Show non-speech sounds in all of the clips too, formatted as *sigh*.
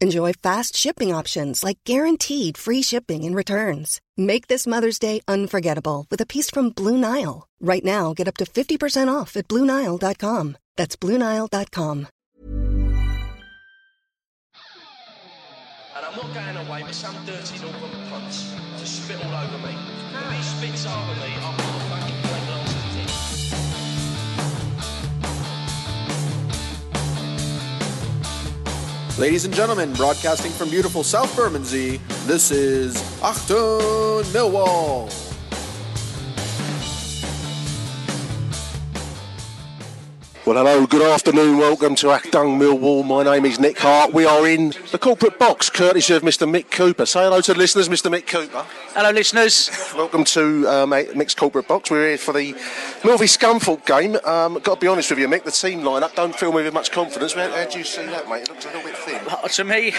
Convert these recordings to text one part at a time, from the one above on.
Enjoy fast shipping options like guaranteed free shipping and returns. Make this Mother's Day unforgettable with a piece from Blue Nile. Right now, get up to 50% off at BlueNile.com. That's BlueNile.com. And I'm not going away with some dirty northern punts to spit all over me. When he spits over me, I'll Ladies and gentlemen, broadcasting from beautiful South Bermondsey, this is Achtung Millwall. Well, hello, good afternoon, welcome to Achtung Millwall. My name is Nick Hart. We are in the corporate box, courtesy of Mr. Mick Cooper. Say hello to the listeners, Mr. Mick Cooper. Hello, listeners. Welcome to um, Mick's corporate box. We're here for the Milby Scunthorpe game. Um, got to be honest with you, Mick, the team lineup don't fill me with much confidence. How, how do you see that, mate? It looks a little bit thin. Uh, to me,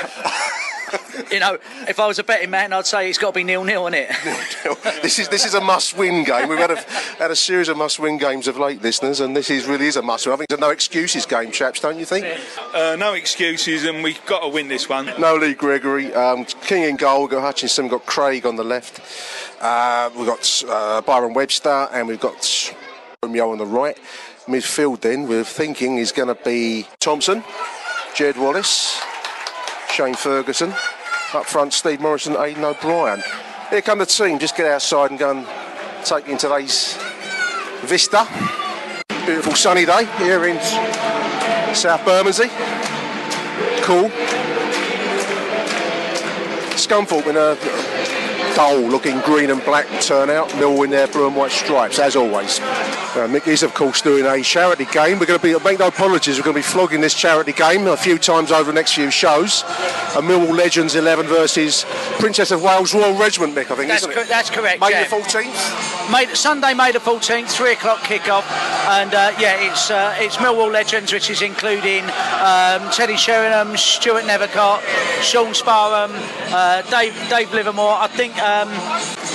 you know, if I was a betting man, I'd say it's got to be nil nil, isn't it? this is this is a must-win game. We've had a had a series of must-win games of late, listeners, and this is really is a must-win. I think it's a no excuses game, chaps. Don't you think? Uh, no excuses, and we've got to win this one. No Lee Gregory, um, King in goal. We've got Hutchinson, we've got Craig on the left. Uh, we've got uh, Byron Webster, and we've got Romeo on the right. Midfield, then we're thinking is going to be Thompson, Jed Wallace, Shane Ferguson. Up front, Steve Morrison, Aiden O'Brien. Here come the team. Just get outside and go and take in today's vista. Beautiful sunny day here in South Bermondsey. Cool. Scunthorpe in a dull looking green and black turnout. Mill in their blue and white stripes, as always. Uh, Mick is, of course, doing a charity game. We're going to be, make no apologies, we're going to be flogging this charity game a few times over the next few shows. A Millwall Legends 11 versus Princess of Wales Royal Regiment, Mick, I think, That's, isn't co- it? that's correct. May yeah. the 14th? May, Sunday, May the 14th, three o'clock kickoff, and uh, yeah, it's uh, it's Millwall legends, which is including um, Teddy Sheringham, Stuart Nethercott, Sean Sparham, uh, Dave Dave Livermore. I think um,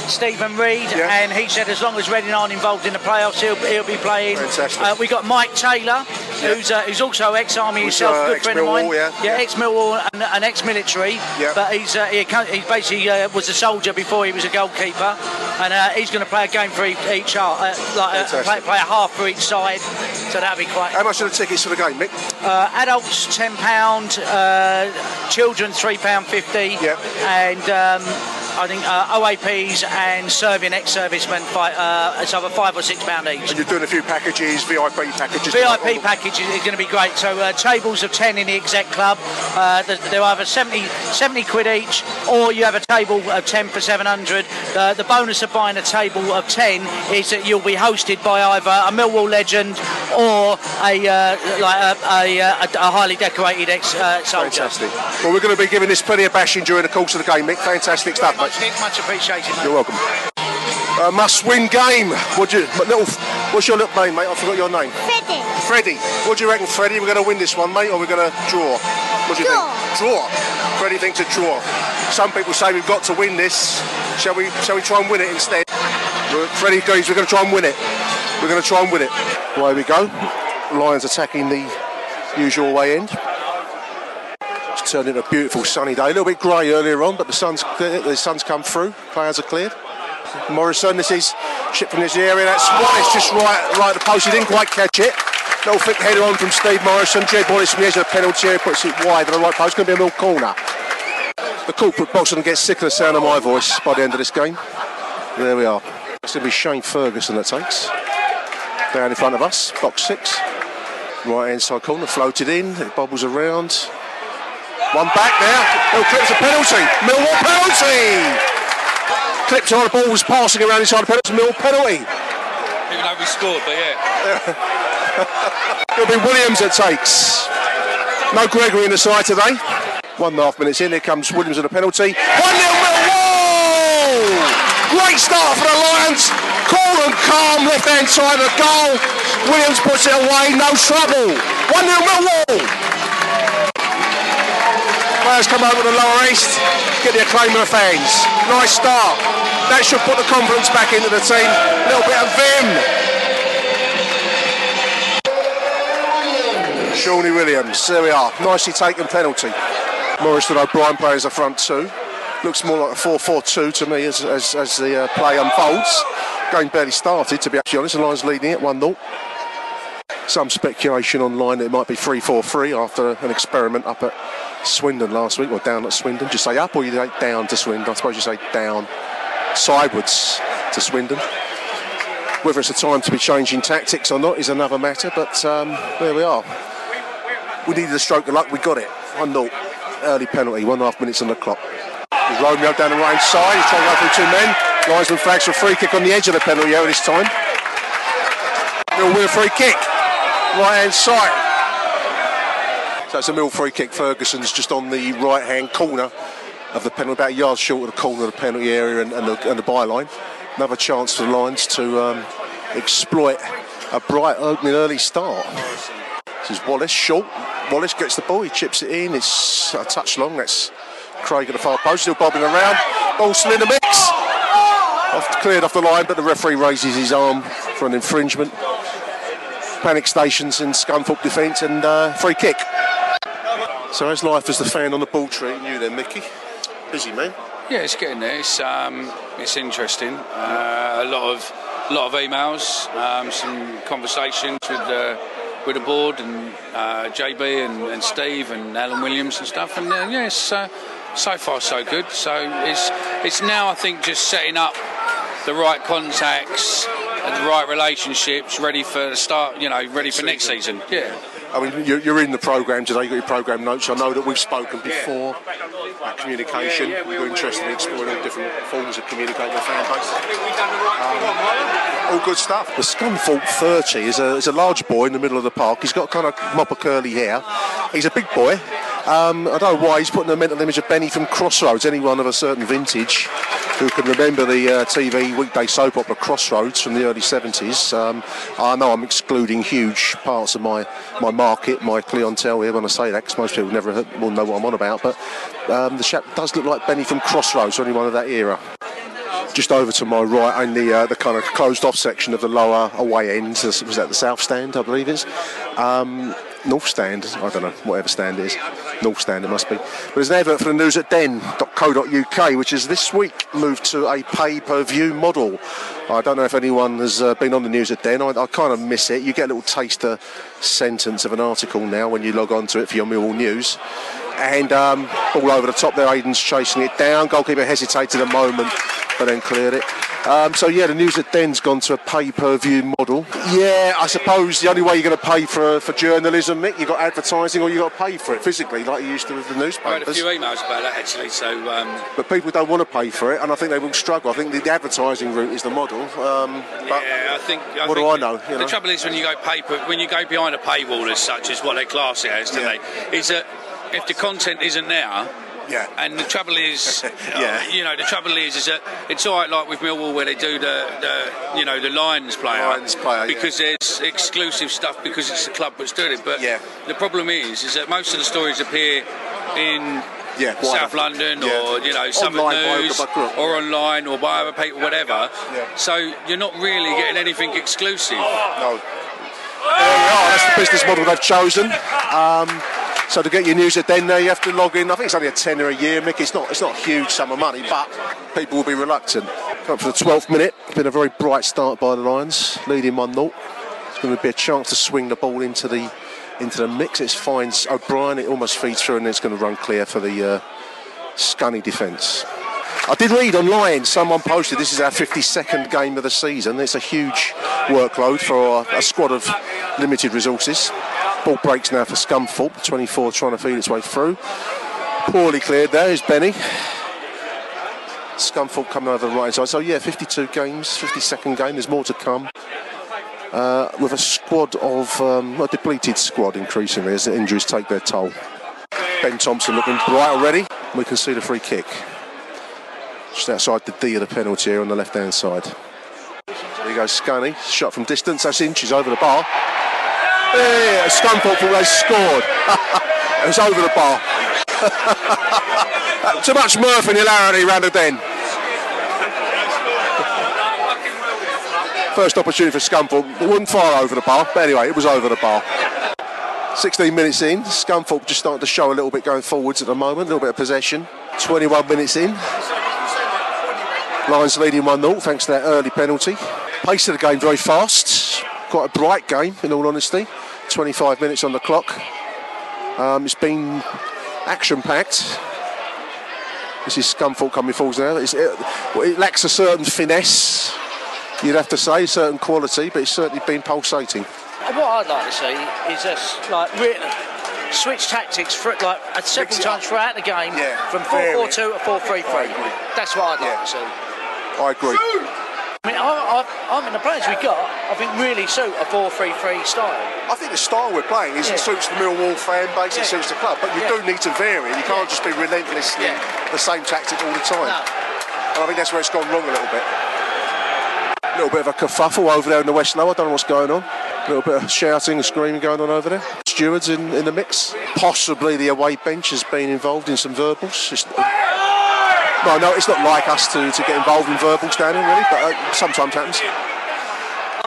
Steven Reid, Yeah. and he said as long as Reading aren't involved in the playoffs, he'll, he'll be playing. Fantastic. Uh, we got Maik Taylor, Yeah. who's uh, who's also ex-army himself, uh, good friend of mine. ex-Millwall, yeah. ex-Millwall and, and ex-military. Yeah. But he's uh, he, he basically uh, was a soldier before he was a goalkeeper, and uh, he's going to play a game for each, each like uh, play, play a half for each side. So that'll be quite. How much are the tickets for the game, Mick? Uh, adults ten pound, uh, children three pound fifty, Yeah. and um, I think uh, OAPs and serving ex-servicemen uh, either five or six pound each. And you're doing a few packages, VIP packages. VIP package is going to be great. So uh, tables of 10 in the exec club. Uh, they're either 70, 70 quid each, or you have a table of 10 for 700. Uh, the bonus of buying a table of 10 is that you'll be hosted by either a Millwall legend or a uh, like a, a, a, a highly decorated ex uh, soldier. Fantastic. Well, we're going to be giving this plenty of bashing during the course of the game, Mick. Fantastic stuff, mate. Much, appreciated. mate. You're welcome. Uh, a must-win game. What do you, little, what's your little name, mate? I forgot your name. Freddie. Freddie. What do you reckon, Freddie? We're going to win this one, mate, or we're going to draw? What do you Draw. think? Draw. Freddie thinks a draw. Some people say we've got to win this. Shall we? Shall we try and win it instead? We're- Freddie agrees. We're going to try and win it. We're going to try and win it. Away we go. Lions attacking the usual way end. It's turned into a beautiful sunny day. A little bit grey earlier on, but the sun's the sun's come through. Clouds are cleared. Morrison, this is chip from this area. That's just right, right at the post. He didn't quite catch it. Little thick header on from Steve Morrison. Jed Wallace from the edge of the penalty area puts it wide on the right post. Going to be a little corner. The corporate box going to get sick of the sound of my voice by the end of this game. There we are. It's going to be Shane Ferguson that takes. Down in front of us, box six. Right hand side corner, floated in, it bobbles around. One back now. Mill clips a penalty. Millwall penalty. Clipped on the ball was passing around inside the penalty. Mill penalty. Even though we scored, but yeah. *laughs* It'll be Williams that takes. No Gregory in the side today. One and a half minutes in, here comes Williams with a penalty. 1 0 Millwall! Great start for the Lions. Cool and calm, left hand side of the goal. Williams puts it away, no trouble. 1 0 Millwall! Players come over to Lower East, get the acclaim of the fans. Nice start. That should put the confidence back into the team. A little bit of vim. Shawnee Williams, there we are. Nicely taken penalty. Morrison O'Brien plays the front two. Looks more like a 4-4-2 to me as, as, as the uh, play unfolds. Game barely started, to be actually honest. The line's leading it 1-0. Some speculation online that it might be 3-4-3 after an experiment up at Swindon last week, or down at Swindon. Do you say up or you say down to Swindon? I suppose you say down sidewards to Swindon. Whether it's a time to be changing tactics or not is another matter, but um, there we are. We needed a stroke of luck, we got it. 1 0. Early penalty, one and a half minutes on the clock. There's Romeo down the right side, he's trying to go through two men. Linesman flags for a free kick on the edge of the penalty area this time. Will win a free kick. Right hand side. So it's a Mill free kick. Ferguson's just on the right hand corner of the penalty, about a yard short of the corner of the penalty area and, and, the, and the byline. Another chance for the Lions to um, exploit a bright opening early start. This is Wallace short. Wallace gets the ball, he chips it in. It's a touch long. That's Craig at the far post, still bobbing around. Ball still in the mix. Off, cleared off the line, but the referee raises his arm for an infringement. Panic stations in Scunthorpe defence and uh, free kick. So as life as the fan on the ball tree, you then, Mickey? Busy man. Yeah, it's getting there. It's um, it's interesting. Uh, a lot of lot of emails, um, some conversations with the with the board and uh, JB and, and Steve and Alan Williams and stuff. And uh, yes, uh, so far so good. So it's it's now I think just setting up the right contacts and the right relationships, ready for the start. You know, ready for next season. Yeah. I mean, you're, you're in the programme today, you've got your programme notes. I know that we've spoken before about communication. We're interested in exploring all different forms of communicating with the fan base. Um, all good stuff. The Scunthorpe 30 is a, is a large boy in the middle of the park. He's got kind of mop of curly hair. He's a big boy. Um, I don't know why he's putting a mental image of Benny from Crossroads. Anyone of a certain vintage who can remember the uh, TV weekday soap opera Crossroads from the early 70s. Um, I know I'm excluding huge parts of my, my market, my clientele here when I say that, because most people never will know what I'm on about. But um, the chap does look like Benny from Crossroads, or anyone of that era. Just over to my right, in the uh, the kind of closed off section of the lower away end, was that the south stand, I believe is. Um, North Stand, I don't know, whatever stand it is. North Stand it must be. But there's an advert for the news at den.co.uk, which is this week moved to a pay per view model. I don't know if anyone has uh, been on the news at den. I, I kind of miss it. You get a little taster sentence of an article now when you log on to it for your Millwall news. And um, all over the top there, Aiden's chasing it down. Goalkeeper hesitated a moment, but then cleared it. Um, so yeah, the news that Den's gone to a pay-per-view model. Yeah, I suppose the only way you're going to pay for for journalism, Mick, you've got advertising or you've got to pay for it physically, like you used to with the newspapers. I had a few emails about that actually. So um, But people don't want to pay for it, and I think they will struggle. I think the, the advertising route is the model. Um, but yeah, I think. I what do I know? You the trouble is when you go paper, when you go behind a paywall as such, is what they class it as, don't Yeah. they? Is that if the content isn't there. Yeah. And the trouble is, *laughs* Yeah. you know, the trouble is, is that it's all right, like with Millwall, where they do the, the you know, the Lions player, Lions player, yeah. because there's exclusive stuff because it's the club that's doing it. But Yeah. the problem is, is that most of the stories appear in Yeah. South London Yeah. or you know Southern Online News or online or by other people, whatever. Yeah. So you're not really getting anything exclusive. No. There we are. That's the business model they've chosen. Um, so to get your news at there, you have to log in. I think it's only a tenner a year, Mick. It's not. It's not a huge sum of money, but people will be reluctant. Come for the 12th minute. Been a very bright start by the Lions, leading one 0 It's going to be a chance to swing the ball into the into the mix. It finds O'Brien. It almost feeds through, and it's going to run clear for the uh, Scunny defence. I did read online, someone posted this is our 52nd game of the season. It's a huge workload for a, a squad of limited resources. Ball breaks now for Scunthorpe. 24 trying to feed its way through. Poorly cleared there is Benny. Scunthorpe coming over the right side. So yeah, 52 games, 52nd game. There's more to come. Uh, with a squad of um, a depleted squad increasingly as the injuries take their toll. Ben Thompson looking bright already. We can see the free kick. Just outside the D of the penalty here on the left hand side. There you go, Scunny. Shot from distance. That's inches over the bar. Yeah, Scunthorpe they scored. *laughs* it was over the bar. *laughs* Too much mirth and hilarity round the den. First opportunity for Scunthorpe. It wasn't far over the bar, but anyway, it was over the bar. 16 minutes in, Scunthorpe just starting to show a little bit going forwards at the moment, a little bit of possession. 21 minutes in. Lions leading 1 0 thanks to that early penalty. Pace of the game very fast. Quite a bright game, in all honesty. 25 minutes on the clock. Um, it's been action packed. This is Scunthorpe coming forwards now. It, it lacks a certain finesse you'd have to say, certain quality, but it's certainly been pulsating. What I'd like to see is us like switch tactics for like several times throughout the game Yeah, from vary 4 4 2 to 4 3 3. That's what I'd like Yeah. to see. I agree. I mean, I, I, I mean, the players we got, I think, really suit a 4 3 3 style. I think the style we're playing is Yeah. it suits the Millwall fan base, it suits the club, but you Yeah. do need to vary. You can't just be relentlessly Yeah. the same tactic all the time. No. And I think that's where it's gone wrong a little bit. A little bit of a kerfuffle over there in the West Low. I don't know what's going on. A little bit of shouting and screaming going on over there. Stewards in, in the mix. Possibly the away bench has been involved in some verbals. It's, no, no, it's not like us to, to get involved in verbal standing, really, but uh, sometimes happens.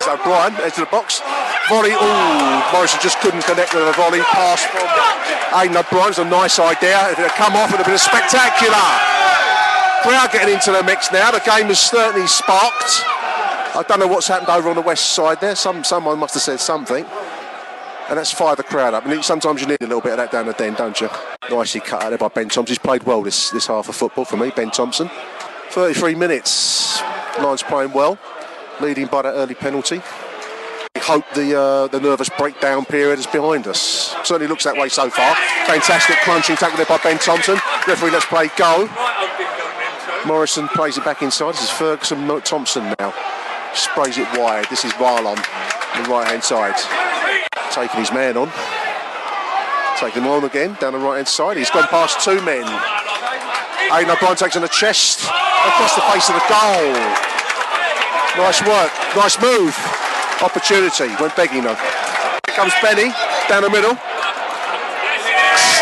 So Brian, of the box. Volley, ooh, Morrison just couldn't connect with a volley. Pass from Aiden O'Brien's a nice idea. If it had come off, it would have been spectacular. Crowd getting into the mix now. The game has certainly sparked. I don't know what's happened over on the west side there. Some Someone must have said something. And that's fired the crowd up. And sometimes you need a little bit of that down the den, don't you? Nicely cut out there by Ben Thompson. He's played well this, this half of football for me, Ben Thompson. 33 minutes. Lions playing well, leading by that early penalty. We hope the uh, the nervous breakdown period is behind us. Certainly looks that way so far. Fantastic crunching tackle there by Ben Thompson. Referee, let's play go. Morrison plays it back inside. This is Ferguson Thompson now. Sprays it wide. This is Mahlon on the right hand side. Taking his man on. Taking him on again down the right hand side. He's gone past two men. Aiden O'Brien takes on the chest across the face of the goal. Nice work. Nice move. Opportunity. Went begging though. Here comes Benny down the middle.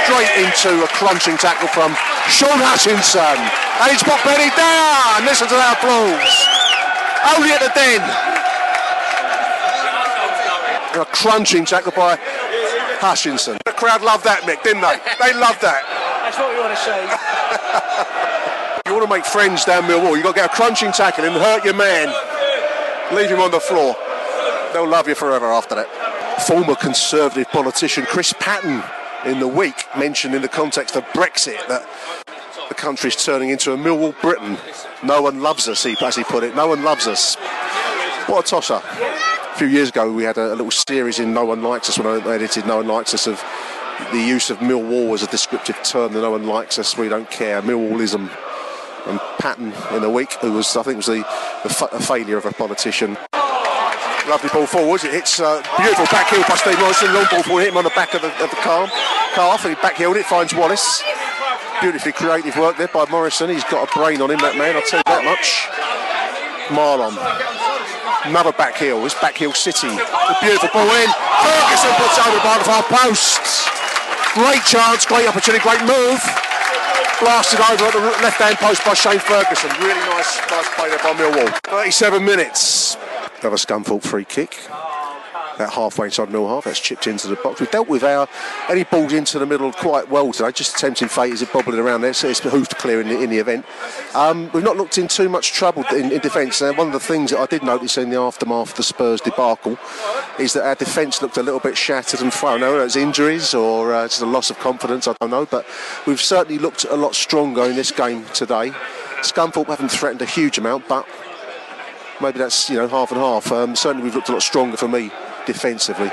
Straight into a crunching tackle from Shaun Hutchinson. And he's got Benny down. Listen to that applause. Only at the den. And a crunching tackle by Hutchinson. The crowd loved that, Mick, didn't they? They loved that. That's what we want to see. *laughs* You want to make friends down Millwall, you've got to get a crunching tackle and hurt your man. Leave him on the floor. They'll love you forever after that. Former Conservative politician Chris Patten in the week mentioned in the context of Brexit that the country's turning into a Millwall Britain. No one loves us, he, as he put it. No one loves us. What a tosser. A few years ago, we had a, a little series in No One Likes Us when I edited No One Likes Us of the use of Millwall as a descriptive term that no one likes us, we don't care, Millwallism and Patten in the week, who was, I think, was the, the fa- a failure of a politician. Lovely ball forwards. It hits uh, beautiful back heel by Steve Morrison. Long ball for hit him on the back of the, of the calf. calf he back heeled it, finds Wallace. Beautifully creative work there by Morrison. He's got a brain on him, that man, I'll tell you that much. Mahlon. Another back heel. It's back heel city. A beautiful ball in. Ferguson puts over by the far post. Great chance, great opportunity, great move. Blasted over at the left hand post by Shane Ferguson. Really nice, nice play there by Millwall. 37 minutes. Another Scunthorpe free kick. That halfway inside middle half, that's chipped into the box. We've dealt with our any balls into the middle quite well today. Just tempting fate is it bobbling around there, so it's to clear in the, in the event. Um, we've not looked in too much trouble in, in defence. Uh, one of the things that I did notice in the aftermath of the Spurs debacle is that our defence looked a little bit shattered and know if it's injuries or uh, just a loss of confidence, I don't know, but we've certainly looked a lot stronger in this game today. Scunthorpe haven't threatened a huge amount, but maybe that's you know half and half. Um, certainly, we've looked a lot stronger for me defensively.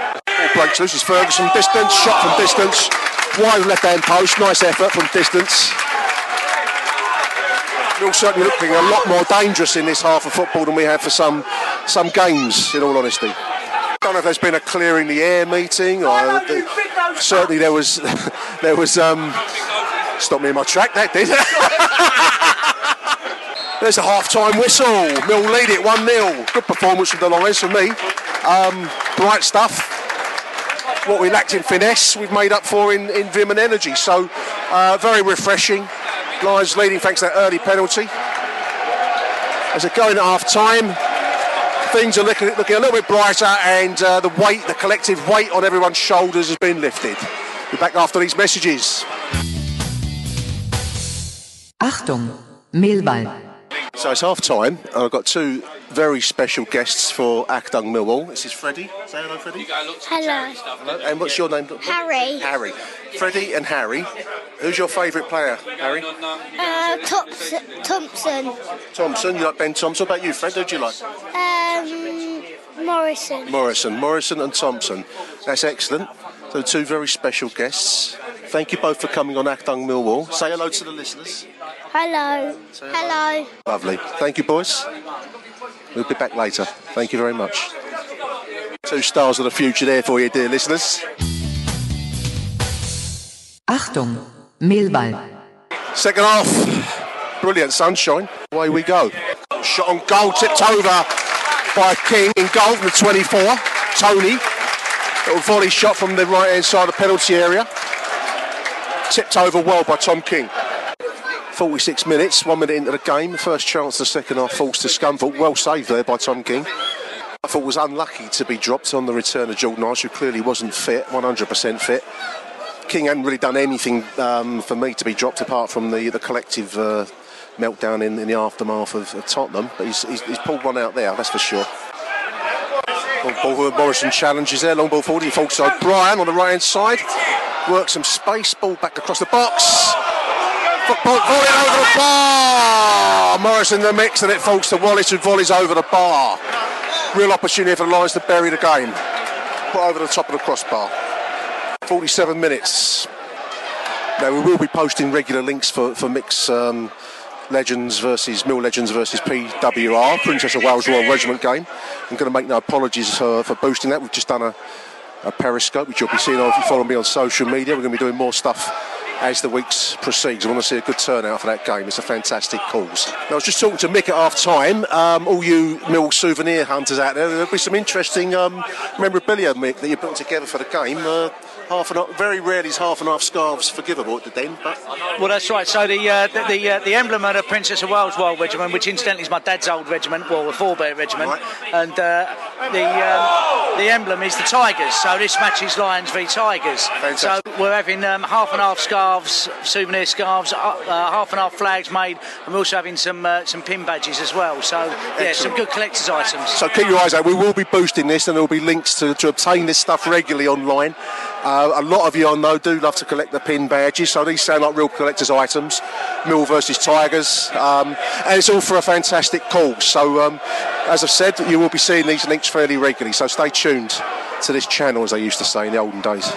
Loose. It's Ferguson distance, shot from distance, wide left hand post, nice effort from distance. We're certainly looking a lot more dangerous in this half of football than we have for some some games, in all honesty. I don't know if there's been a clearing the air meeting, or the, certainly there was *laughs* there was um, stop me in my track. That did. *laughs* There's a half-time whistle. Mill lead it 1-0. Good performance from the Lions for me. Um, bright stuff. What we lacked in finesse, we've made up for in, in vim and energy. So uh, very refreshing. Lions leading thanks to that early penalty. As it going at half-time, things are looking, looking a little bit brighter and uh, the weight, the collective weight on everyone's shoulders has been lifted. We're back after these messages. Achtung, Mehlball. So it's half time, and I've got two very special guests for Achtung Millwall. This is Freddie. Say hello, Freddie. Hello. Hello. And what's your name? Harry. Harry. Freddie and Harry. Who's your favourite player, Harry? Uh, Thompson. Thompson. Thompson. You like Ben Thompson? What about you, Fred? Who do you like? Um, Morrison. Morrison. Morrison and Thompson. That's excellent. So two very special guests. Thank you both for coming on Achtung Millwall. Say hello to the listeners. Hello. Hello. Lovely. Thank you, boys. We'll be back later. Thank you very much. Two stars of the future there for you, dear listeners. Achtung, Mehlball. Second half. Brilliant sunshine. Away we go. Shot on goal, tipped over by King in goal from the 24. Tony. Little volley shot from the right hand side of the penalty area. Tipped over well by Tom King. 46 minutes, one minute into the game. First chance the second half falls to Scunthorpe. Well saved there by Tom King. I thought was unlucky to be dropped on the return of Jordan Ice, who clearly wasn't fit, 100% fit. King hadn't really done anything um, for me to be dropped apart from the, the collective uh, meltdown in, in the aftermath of, of Tottenham. But he's, he's, he's pulled one out there, that's for sure. Ball Morrison challenges there, long ball forward, he falls side. Brian on the right hand side, works some space, ball back across the box. Volley over the bar. Morrison in the mix, and it falls to Wallace, who volleys over the bar. Real opportunity for the Lions to bury the game. Put over the top of the crossbar. 47 minutes. Now we will be posting regular links for for mix um, legends versus Mill Legends versus PWR Princess of Wales Royal Regiment game. I'm going to make no apologies for, for boosting that. We've just done a, a Periscope, which you'll be seeing if you follow me on social media. We're going to be doing more stuff as the weeks proceeds. I want to see a good turnout for that game. It's a fantastic cause. I was just talking to Mick at half time. Um, all you Mill souvenir hunters out there, there'll be some interesting um, memorabilia, Mick, that you put together for the game. Uh, half and half, very rarely is half and half scarves forgivable at the den, but Well, that's right. So the uh, the the, uh, the emblem of the Princess of Wales Royal Regiment, which incidentally is my dad's old regiment, well, the forebear regiment, Right. and uh, the um, the emblem is the Tigers. So this match is Lions v Tigers. Fantastic. So we're having um, half and half scarves, souvenir scarves, uh, uh, half and half flags made, and we're also having some uh, some pin badges as well. So yeah, some good collector's items. So keep your eyes out. We will be boosting this, and there will be links to, to obtain this stuff regularly online. Uh, a lot of you I know do love to collect the pin badges, so these sound like real collector's items. Mill versus Tigers, um, and it's all for a fantastic cause. So, um, as I've said, you will be seeing these links fairly regularly. So stay tuned to this channel, as they used to say in the olden days.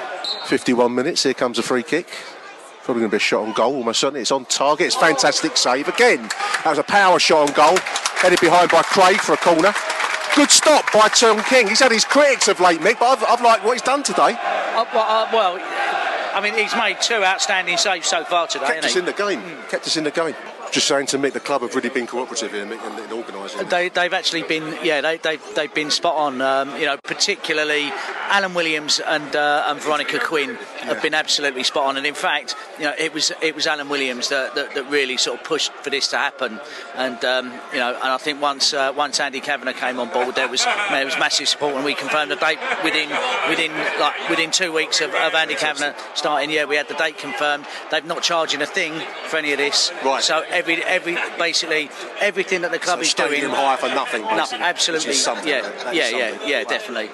51 minutes. Here comes a free kick. Probably going to be a shot on goal, almost certainly. It's on target. It's fantastic save again. That was a power shot on goal, headed behind by Craig for a corner. Good stop by Tom King. He's had his critics of late, Mick, but I've, I've liked what he's done today. Uh, well, uh, well, I mean, he's made two outstanding saves so far today. Kept us in the game. Kept us in the game. Just saying to Mick, the club have really been cooperative here, Mick, in, in organising. They, they've actually been, yeah, they, they've, they've been spot on. Um, you know, particularly Alan Williams and, uh, and Veronica Quinn have been absolutely spot on. And in fact, you know, it was it was Alan Williams that, that, that really sort of pushed for this to happen. And um, you know, and I think once uh, once Andy Kavanagh came on board, there was there was massive support, and we confirmed the date within within like within two weeks of, of Andy Kavanagh starting. Yeah, we had the date confirmed. They've not charging a thing for any of this. Right. So every every basically everything that the club So is stadium doing. hire for nothing, No, absolutely. yeah, yeah, yeah, yeah, Right. definitely.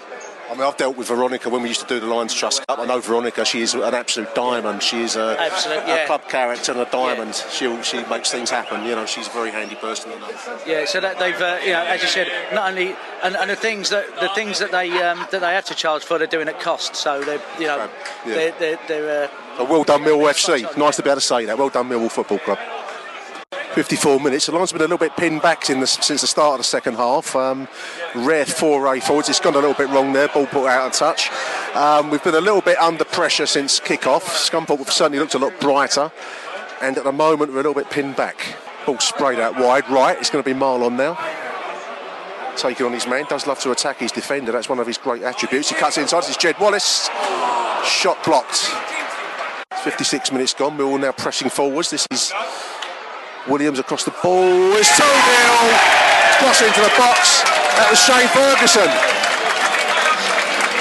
I mean, I've dealt with Veronica when we used to do the Lions Trust Cup. I know Veronica; she is an absolute diamond. She is a, Absolute, a club character and a diamond. She she makes things happen. You know, she's a very handy person know. Yeah, so that they've, uh, you know, as you said, not only and, and the things that the things that they um, that they have to charge for, they're doing at cost. So they're, you know, Yeah. they're they're, they're uh, So well done, Millwall FC. Nice to be able to say that. Well done, Millwall Football Club. 54 minutes. The line's been a little bit pinned back the, since the start of the second half. Um, rare foray forwards. It's gone a little bit wrong there. Ball put out of touch. Um, we've been a little bit under pressure since kick-off. Scunthorpe certainly looked a lot brighter. And at the moment, we're a little bit pinned back. Ball sprayed out wide. Right, it's going to be Mahlon now. Taking on his man. Does love to attack his defender. That's one of his great attributes. He cuts inside. Is Jed Wallace. Shot blocked. 56 minutes gone. We're all now pressing forwards. This is Williams across the ball. It's 2 0. Cross into the box. That was Shane Ferguson.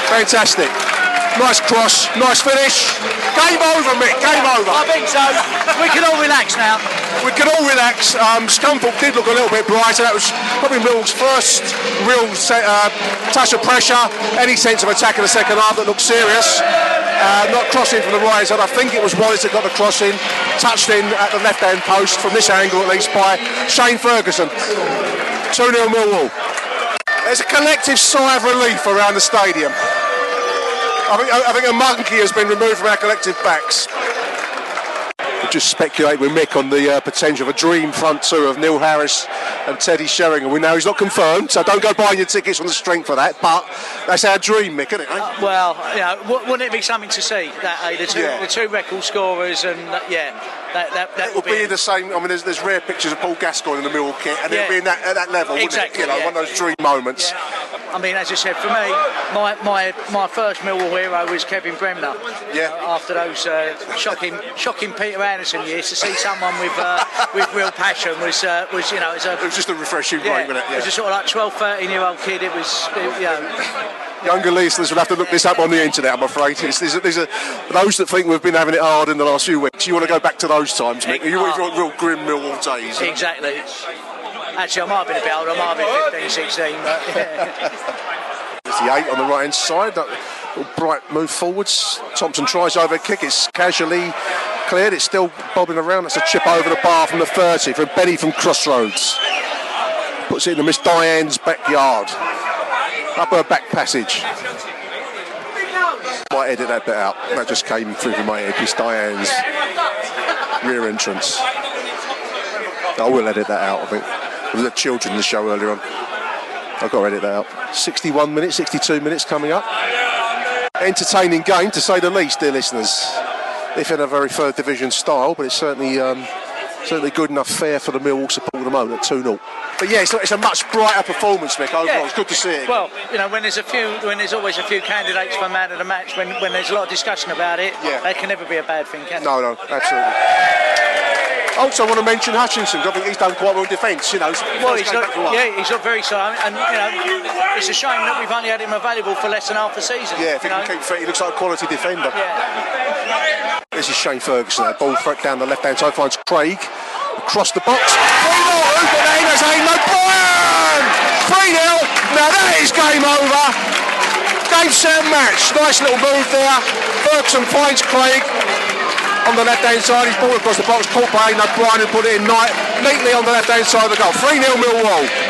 Fantastic. Nice cross. Nice finish. Game over, Mick. Game over. I think so. We can all relax now. We can all relax. Um, Scunthorpe did look a little bit brighter. That was probably Mill's first real uh, touch of pressure, any sense of attack in the second half that looked serious. Uh, not crossing from the right side. I think it was Wallace that got the crossing, touched in at the left-hand post from this angle at least by Shane Ferguson. 2 0 Millwall. There's a collective sigh of relief around the stadium. I think, I think a monkey has been removed from our collective backs. We'll just speculate with Mick on the uh, potential of a dream front two of Neil Harris and Teddy Sheringham. We know he's not confirmed, so don't go buying your tickets on the strength of that. But that's our dream, Mick, isn't it? eh? Well, you know, wou- wouldn't it be something to see that eh, the two Yeah. the two record scorers and uh, yeah, that that that It will would be the same. I mean, there's, there's rare pictures of Paul Gascoigne in the Millwall kit, and Yeah. it'll be in that, at that level, Exactly, wouldn't it? You know, yeah. one of those dream moments. I mean, as I said, for me, my, my, my first Millwall hero was Kevin Bremner. Yeah. After those uh, shocking shocking Peter Anderson years, to see someone with uh, *laughs* with real passion was uh, was you know it was a It was just a refreshing yeah, break, wasn't it? it was a sort of like 12, 13 year old kid. It was it, you know Younger listeners will have to look this up on the internet, I'm afraid. It's, there's, a, there's a, those that think we've been having it hard in the last few weeks, you want to go back to those times, Mick. You want real, real grim Millwall days. exactly. Actually, I might have been a bit older. I might have been 15, 16, but *laughs* yeah. There's the eight on the right hand side. That little bright move forwards. Thompson tries over a kick. It's casually cleared. It's still bobbing around. That's a chip over the bar from the 30 from Benny from Crossroads. Puts it in the Miss Diane's backyard. Up her back passage. Might edit that bit out. That just came through from my. Miss Diane's rear entrance. I will edit that out, I think. There was a children in the show earlier on. I've got to edit that out. 61 minutes, 62 minutes coming up. Entertaining game, to say the least, dear listeners. If in a very third division style, but it's certainly um, certainly good enough fare for the Millwall support at the moment at 2 0. But yeah, it's, it's a much brighter performance, Mick, overall. Yeah. It's good to see it. Well, you know, when there's a few, when there's always a few candidates for man of the match, when, when there's a lot of discussion about it, Yeah. that can never be a bad thing, can it? No, no, absolutely. Also, I want to mention Hutchinson. I think he's done quite well in defence. You know, Well, first he's not, back for what? yeah, he's not very slow, and you know, it's a shame that we've only had him available for less than half a season. Yeah, if he you know? can keep fit, he looks like a quality defender. Yeah. This is Shane Ferguson. That ball threat down the left hand side finds Craig across the box. 3 0. But then there's Aiden O'Brien. 3 0. Now that is game over. Game set match. Nice little move there. Ferguson finds Craig on the left hand side. He's ball across the box. Caught by Aiden O'Brien and put it in night neatly on the left hand side of the goal. 3 0 Millwall.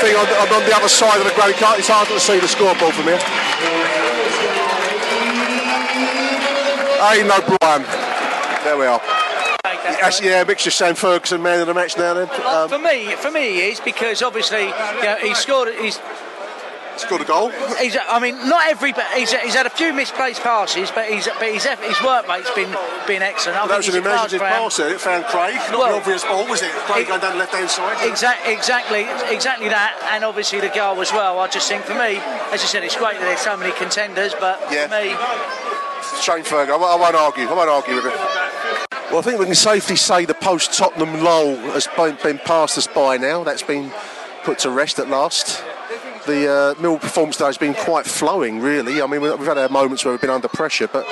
Thing on, on the other side of the ground, it's hard to see the scoreboard from here. Aiden O'Brien. There we are. Yes, yeah, mixture Sam Ferguson, man of the match now then. Um, for me, for me, is because obviously, you know, he scored. He's scored a goal. He's, uh, I mean, not every, but he's, uh, he's had a few misplaced passes, but he's, but his, eff- his work rate's been been excellent. I that was an he's imaginative pass there. It found Craig. Not Well, the obvious ball, was it? Craig going down the left hand side. Exactly, exactly, exactly that, and obviously the goal as well. I just think for me, as you said, it's great that there's so many contenders, but Yeah. for me, Shane Ferguson. I, won't- I won't argue. I won't argue with it. Well, I think we can safely say the post Tottenham lull has been, been past us by now. That's been put to rest at last. The uh, Mill performance today has been quite flowing, really. I mean, we- we've had our moments where we've been under pressure, but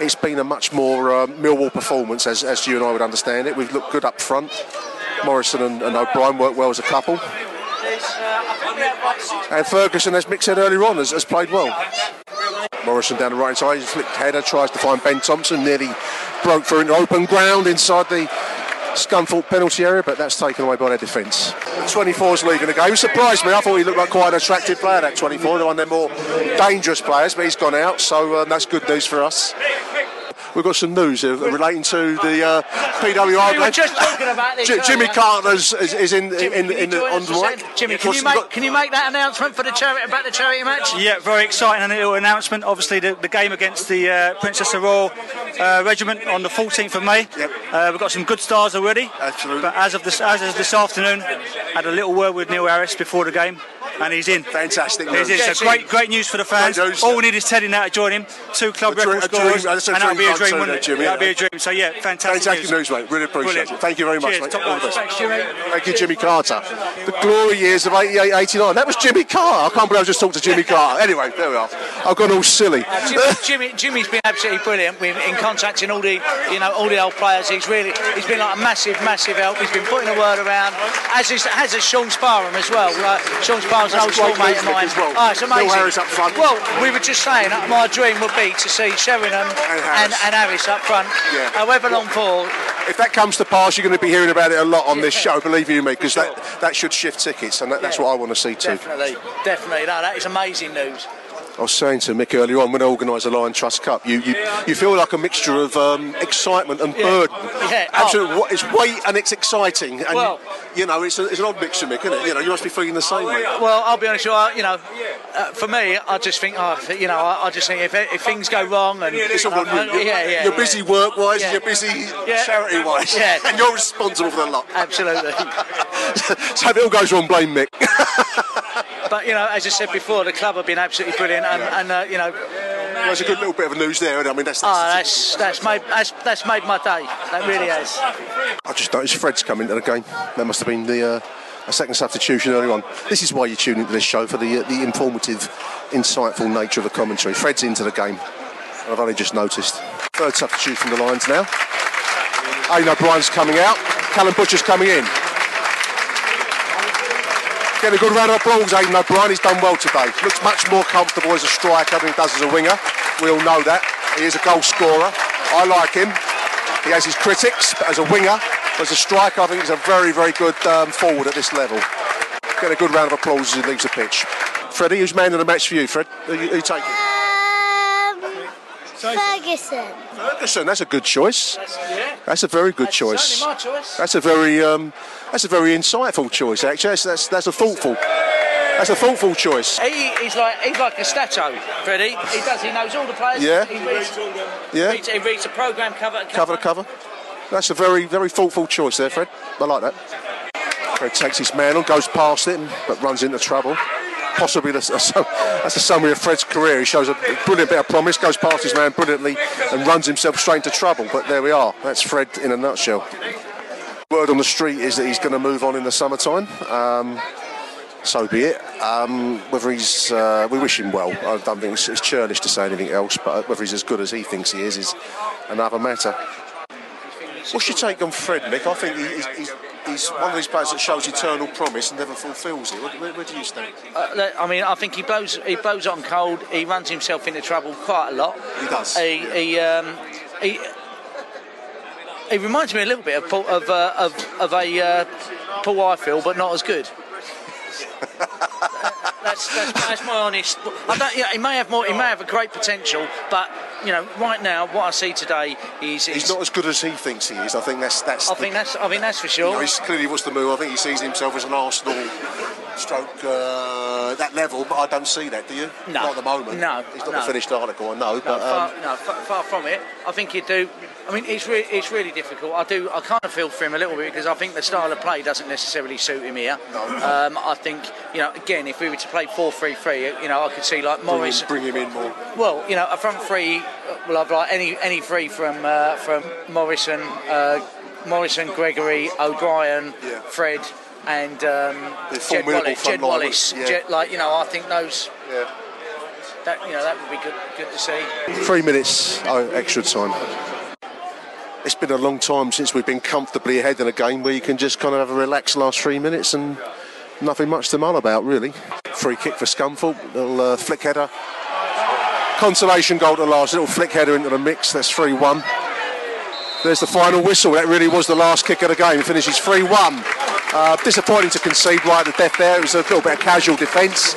it's been a much more uh, Millwall performance, as, as you and I would understand it. We've looked good up front. Morrison and, and O'Brien work well as a couple. And Ferguson, as Mick said earlier on, has, has played well. Morrison down the right side, flicked header, tries to find Ben Thompson, nearly broke through into open ground inside the Scunthorpe penalty area, but that's taken away by their defence. The 24's league in the game. Surprised me. I thought he looked like quite an attractive player, that 24, one of their more dangerous players, but he's gone out, so uh, that's good news for us. We've got some news uh, relating to the uh, PWR. We were just talking about this J- Jimmy Carter Carter's is, is in, Jimmy, in, can you in the, join on the a mic. Jimmy, Of can you make got- can you make that announcement for the charity about the charity match? Yeah, very exciting and little announcement. Obviously, the, the game against the uh, Princess Royal uh, Regiment on the 14th of May. Uh, we've got some good stars already. Absolutely. But as of this, as of this afternoon, had a little word with Neil Harris before the game, and he's in. Fantastic He's in. news. So great, great news for the fans. All we need is Teddy now to join him. Two club A record a dream- scorers, and that'll dream be a dream, wouldn't it? Jimmy, That'll be a dream. So yeah, fantastic, Fantastic news, mate. Really appreciate Brilliant. it. Thank you very much, Cheers, mate. top All man. the best. Thanks, Jimmy. Thank you, Jimmy Carter. The glory years of 88, 89. That was Jimmy Carter. I can't believe I just talked to Jimmy Carter. Anyway, there we are. I've gone all silly. Uh, Jimmy, Jimmy, Jimmy's been absolutely brilliant with, in contacting all the, you know, all the old players. He's really, he's been like a massive, massive help. He's been putting the word around, as is, as is Sean Sparham as well. Uh, Sean Sparham's an That's old school mate of mine. well. Oh, it's amazing. Harris up front. Well, we were just saying that my dream would be to see Sheringham and, Harris. and Harris up front. Yeah. However long for, If that comes to pass, you're going to be hearing about it a lot on this show, believe you me, because that, that should shift tickets, and that, that's what I want to see too. definitely, definitely. No, that is amazing news. I was saying to Mick earlier on when I organised the Lion Trust Cup, you, you, you feel like a mixture of um, excitement and burden. Yeah. Absolutely, what- it's weight and it's exciting, and Well- you know it's, a, it's an odd mixture, Mick, isn't it? You know, you must be feeling the same way. Well, I'll be honest you. I- You know, uh, for me, I just think, oh, you know, I, I just think if, if things go wrong and It's all uh, you. You're, yeah, yeah, you're yeah. busy work-wise, Yeah. you're busy Yeah. charity-wise, Yeah. and you're responsible for the lot. Absolutely. *laughs* so if it all goes wrong, blame Mick. *laughs* but you know, as I said before, the club have been absolutely brilliant, and, and uh, you know, There's a good little bit of news there. I mean, that's, oh, that's that's that's made that's, that's made my day. That really has. I just noticed Fred's come into the game. That must have been the uh, a second substitution early on. This is why you tune into this show for the uh, the informative, insightful nature of the commentary. Fred's into the game. I've only just noticed. Third substitute from the Lions now. Aiden O'Brien's coming out. Callum Butcher's coming in. Getting a good round of applause, Aiden O'Brien. He's done well today. Looks much more comfortable as a striker than he does as a winger. We all know that. He is a goal scorer. I like him. He has his critics, but as a winger, as a striker, I think he's a very, very good um, forward at this level. Get a good round of applause as he leaves the pitch. Freddie, who's man of the match for you, Fred? Who who you taking? Um, Ferguson. Ferguson, that's a good choice. That's a very good That's choice. my choice. That's a very, um, that's a very insightful choice. Actually, that's that's, that's a thoughtful. That's a thoughtful choice. He, he's like he's like a statue, Freddie. He does. He knows all the players. Yeah. He reads, Yeah. reads, he reads the program cover to cover to cover. That's a very, very thoughtful choice there, Fred. I like that. Fred takes his man on, goes past it, but runs into trouble. Possibly that's, that's a summary of Fred's career. He shows a brilliant bit of promise, goes past his man brilliantly, and runs himself straight into trouble. But there we are. That's Fred in a nutshell. Word on the street is that he's going to move on in the summertime. Um, so be it. Um, whether he's, uh, we wish him well. I don't think it's, it's churlish to say anything else, but whether he's as good as he thinks he is is another matter. What's your take on Fred, Nick? I think he- he's, he's, he's one of these players that shows eternal promise and never fulfils it. Where, where, where do you stand? Uh, I mean, I think he blows he blows on cold. He runs himself into trouble quite a lot. He does, He he, um, he, he reminds me a little bit of Paul, of, uh, of of a uh, Paul Ifill, but not as good. *laughs* that's, that's that's my honest. I don't. Yeah, he may have more. He may have a great potential, but you know, right now, what I see today is He's not as good as he thinks he is. I think that's that's. I the- think that's. I think that's for you sure. know, he's clearly what's the move. I think he sees himself as an Arsenal stroke uh, that level, but I don't see that. Do you? No. Not at the moment. No, He's not no. the finished article. I know, No, but um, far, no, far, far from it. I think you do. I mean, it's really, it's really difficult. I do. I kind of feel for him a little bit because I think the style of play doesn't necessarily suit him here. Um, I think, you know, again, if we were to play 4-3-3, you know, I could see like bring, him, Morris. bring him in more. Well, you know, a front three. Well, I've like any any three from uh, from Morrison, uh, Morrison, Gregory, O'Brien, Yeah. Fred, and um, Jed Wallace. Jed line, Wallace. yeah. Jed- like you know, I think those. Yeah. That you know, that would be good good to see. Three minutes oh, extra time. It's been a long time since we've been comfortably ahead in a game where you can just kind of have a relaxed last three minutes and nothing much to mull about, really. Free kick for Scunthorpe, little uh, flick header. Consolation goal to last, little flick header into the mix, that's 3 1. There's the final whistle, that really was the last kick of the game. It finishes 3 1. Uh, disappointing to concede right at the death there. It was a little bit of casual defence.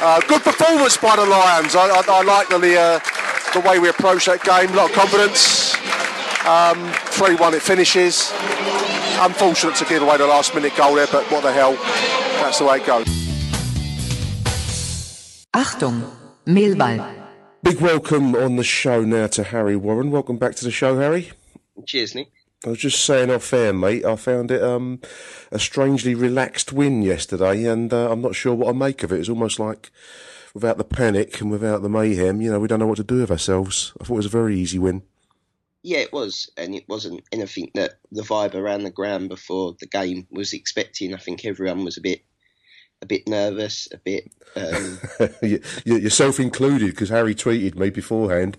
Uh, good performance by the Lions. I, I, I like the, uh, the way we approach that game. A lot of confidence. Um, 3 1 it finishes. Unfortunate to give away the last minute goal there, but what the hell. That's the way it goes. Achtung, Millwall. Big welcome on the show now to Harry Warren. Welcome back to the show, Harry. Cheers, Nick. I was just saying off air, mate. I found it um, a strangely relaxed win yesterday, and uh, I'm not sure what I make of it. It's almost like without the panic and without the mayhem, you know, we don't know what to do with ourselves. I thought it was a very easy win. Yeah, it was, and it wasn't anything that the vibe around the ground before the game was expecting. I think everyone was a bit a bit nervous, a bit. Um... *laughs* yourself included, because Harry tweeted me beforehand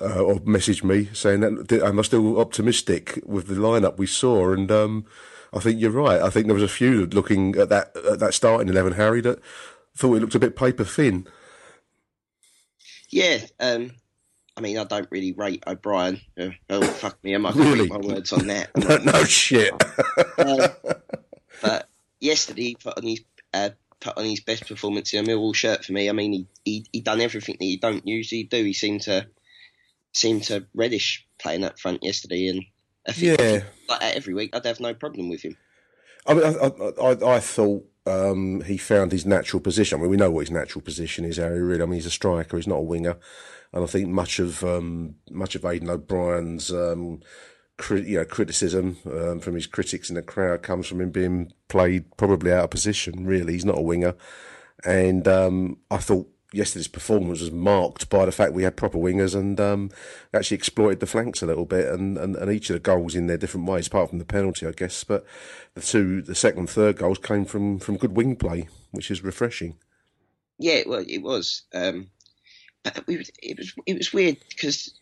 uh, or messaged me saying that I'm I still optimistic with the lineup we saw? And um, I think you're right. I think there was a few looking at that at that starting eleven, Harry, that thought it looked a bit paper thin. Yeah, um, I mean, I don't really rate O'Brien. Oh, fuck me, am I really? my words on that? *laughs* no, no shit. uh, *laughs* but yesterday, he put on his uh, put on his best performance in a Millwall shirt for me. I mean, he, he he done everything that he don't usually do. He seemed to seemed to reddish playing up front yesterday, and yeah, like that every week, I'd have no problem with him. I mean, I, I, I thought um, he found his natural position. I mean, we know what his natural position is, Harry. Really, I mean, he's a striker. He's not a winger, and I think much of um, much of Aiden O'Brien's um, cri- you know, criticism um, from his critics in the crowd comes from him being played probably out of position. Really, he's not a winger, and um, I thought yesterday's performance was marked by the fact we had proper wingers and um, actually exploited the flanks a little bit, and, and, and each of the goals in their different ways, apart from the penalty, I guess. But the two, the second and third goals came from from good wing play, which is refreshing. Yeah, well, it was. Um, *laughs* but it was it was weird because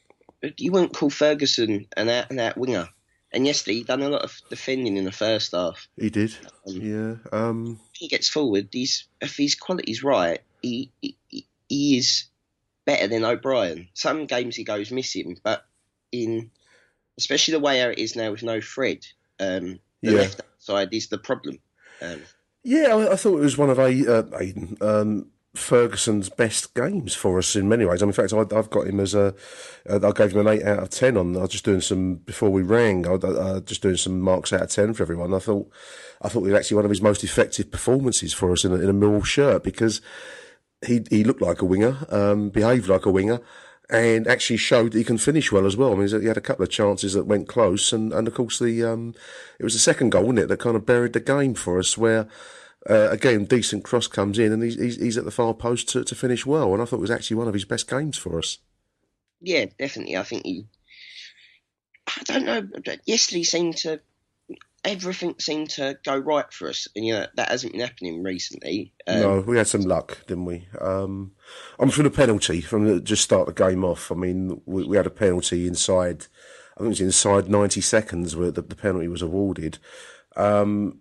you wouldn't call Ferguson an out and out winger. And yesterday he done a lot of defending in the first half. He did. Um, yeah. Um... He gets forward. He's if his quality's right, he, he he is better than O'Brien. Some games he goes missing, but in especially the way it is now with no Fred, um, the yeah. left side is the problem. Um, yeah, I, I, thought it was one of a, uh, Aiden, um, Ferguson's best games for us in many ways. I mean, in fact, I, have got him as a. Uh, gave him an eight out of ten on. I was just doing some before we rang. I uh, just doing some marks out of ten for everyone. I thought, I thought it was actually one of his most effective performances for us in a, in a Mill shirt because he he looked like a winger, um, behaved like a winger, and actually showed that he can finish well as well. I mean, he had a couple of chances that went close, and, and of course the um, it was the second goal, wasn't it, that kind of buried the game for us, where uh, again, decent cross comes in, and he's, he's, he's at the far post to, to finish well. And I thought it was actually one of his best games for us. Yeah, definitely. I think he. I don't know. Yesterday seemed to everything seemed to go right for us, and you know that hasn't been happening recently. Um, no, we had some luck, didn't we? Um, I'm from the penalty from the, just start the game off. I mean, we, we, had a penalty inside. I think it was inside 90 seconds where the, the penalty was awarded. Um,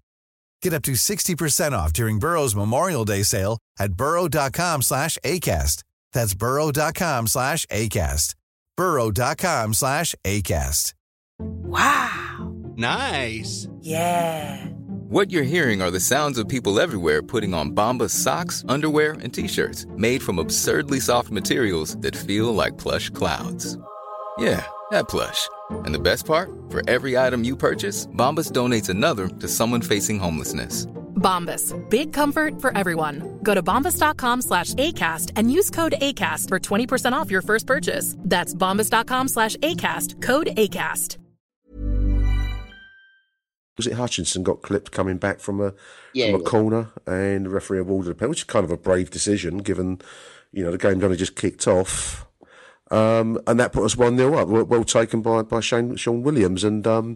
Get up to 60% off during Burrow's Memorial Day sale at burrow.com slash ACAST. That's burrow.com slash ACAST. burrow.com slash ACAST. Wow. Nice. Yeah. What you're hearing are the sounds of people everywhere putting on Bombas socks, underwear, and t-shirts made from absurdly soft materials that feel like plush clouds. Yeah, that plush. And the best part? For every item you purchase, Bombas donates another to someone facing homelessness. Bombas. Big comfort for everyone. Go to bombas.com slash ACAST and use code ACAST for 20% off your first purchase. That's bombas.com slash ACAST. Code ACAST. Was it Hutchinson got clipped coming back from a Yeah, from a yeah. corner and the referee awarded a penalty, which is kind of a brave decision given, you know, the game'd only just kicked off. Um, and that put us 1 0 up. Well, well taken by, by Shane, Shaun Williams. And um,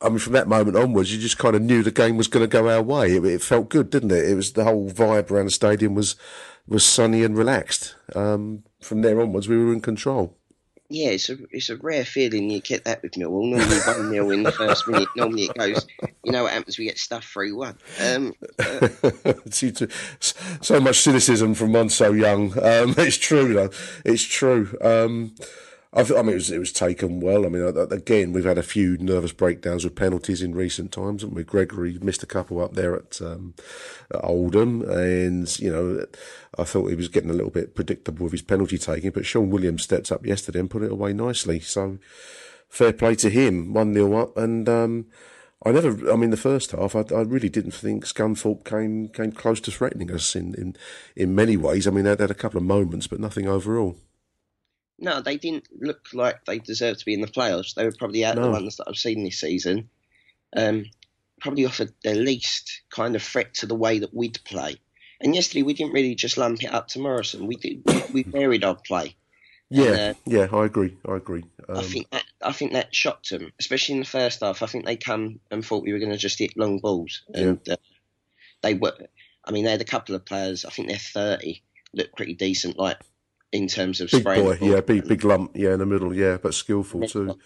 I mean, from that moment onwards, you just kind of knew the game was going to go our way. It, it felt good, didn't it? It was the whole vibe around the stadium was was sunny and relaxed. Um, from there onwards, we were in control. Yeah, it's a it's a rare feeling you get that with Millwall. Normally one 0 in the first minute. Normally it goes. You know what happens? We get stuff three one. Um, *laughs* s- so much cynicism from one so young. Um, *laughs* it's true, though. It's true. Um, I, th- I mean, it was, it was taken well. I mean, again, we've had a few nervous breakdowns with penalties in recent times, haven't we? Gregory missed a couple up there at, um, at Oldham, and you know, I thought he was getting a little bit predictable with his penalty taking, but Shaun Williams stepped up yesterday and put it away nicely. So, fair play to him. One 0 up, and um, I never. I mean, the first half, I, I really didn't think Scunthorpe came came close to threatening us in in, in many ways. I mean, they had a couple of moments, but nothing overall. No, they didn't look like they deserved to be in the playoffs. They were probably out of No. the ones that I've seen this season. Um, probably offered the least kind of threat to the way that we'd play. And yesterday we didn't really just lump it up to Morrison. We did. We, we varied our play. Yeah, And, uh, yeah, I agree. I agree. Um, I think that I think that shocked them, especially in the first half. I think they come and thought we were going to just hit long balls, and uh, they were. I mean, they had a couple of players. I think they're thirty. looked pretty decent, like in terms of big spraying. boy, yeah, big big lump, yeah, in the middle, yeah, but skillful too.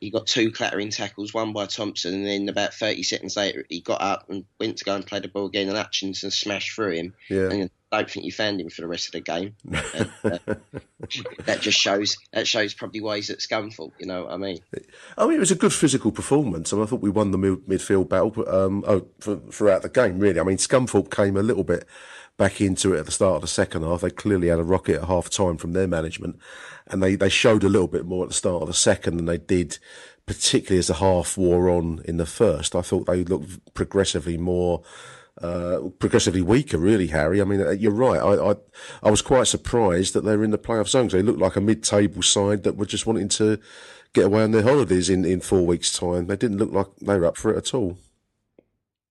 He got two clattering tackles, one by Thompson, and then about 30 seconds later, he got up and went to go and play the ball again, and Hutchinson smashed through him. Yeah. And I don't think you found him for the rest of the game. *laughs* And, uh, that just shows that shows probably why he's at Scunthorpe. You know what I mean? I mean, it was a good physical performance, and I thought we won the mid- midfield battle but, um, oh, for, throughout the game. Really, I mean, Scunthorpe came a little bit back into it at the start of the second half. They clearly had a rocket at half time from their management, and they, they showed a little bit more at the start of the second than they did, particularly as the half wore on in the first. I thought they looked progressively more. Uh, progressively weaker, really, Harry. I mean, uh, you're right. I, I, I was quite surprised that they were in the playoff zone. They looked like a mid-table side that were just wanting to get away on their holidays in, in four weeks' time. They didn't look like they were up for it at all.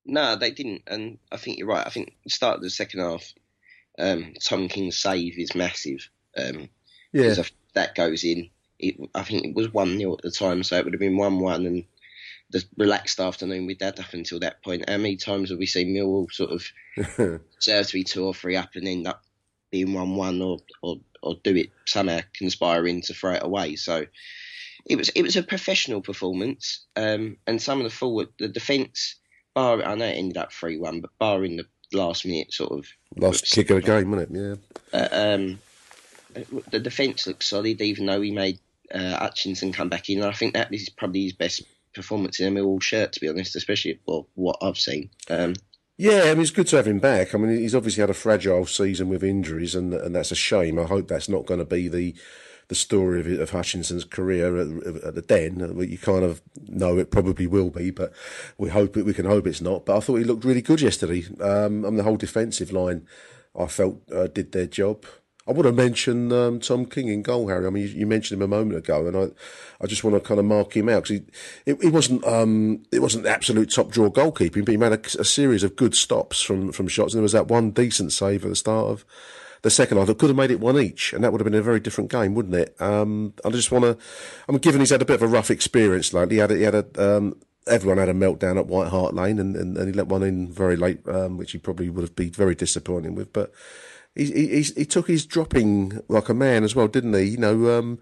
No, they didn't, and I think you're right. I think the start of the second half, um, Tom King's save is massive. Um, Yeah. if that goes in. It, I think it was one 0 at the time, so it would have been one one, and the relaxed afternoon we'd had up until that point. How many times have we seen Millwall sort of *laughs* serve to be two or three up and end up being one one, or or or do it somehow conspiring to throw it away? So it was it was a professional performance, um, and some of the forward the defence. Bar, I know it ended up three one, but bar in the last minute sort of Last kick of the game, wasn't it? Yeah. uh, um, the defence looks solid, even though he made uh, Hutchinson come back in. And I think that is probably his best performance in a Millwall shirt, to be honest, especially well, what I've seen. Um, Yeah, I mean, it's good to have him back. I mean, he's obviously had a fragile season with injuries, and and that's a shame. I hope that's not going to be the the story of, of Hutchinson's career at, at the Den. You kind of know it probably will be, but we hope it, we can hope it's not. But I thought he looked really good yesterday. Um, mean, the whole defensive line, I felt uh, did their job. I want to mention um, Tom King in goal, Harry. I mean, you, you mentioned him a moment ago, and I, I just want to kind of mark him out because he, it, he wasn't, um, it wasn't absolute top draw goalkeeping, but he made a, a series of good stops from from shots, and there was that one decent save at the start of the second half that could have made it one each, and that would have been a very different game, wouldn't it? Um, I just want to, I mean, given he's had a bit of a rough experience lately, he had a, he had a um, everyone had a meltdown at White Hart Lane, and, and, and he let one in very late, um, which he probably would have been very disappointing with, but he, he, he took his dropping like a man as well, didn't he? You know, um,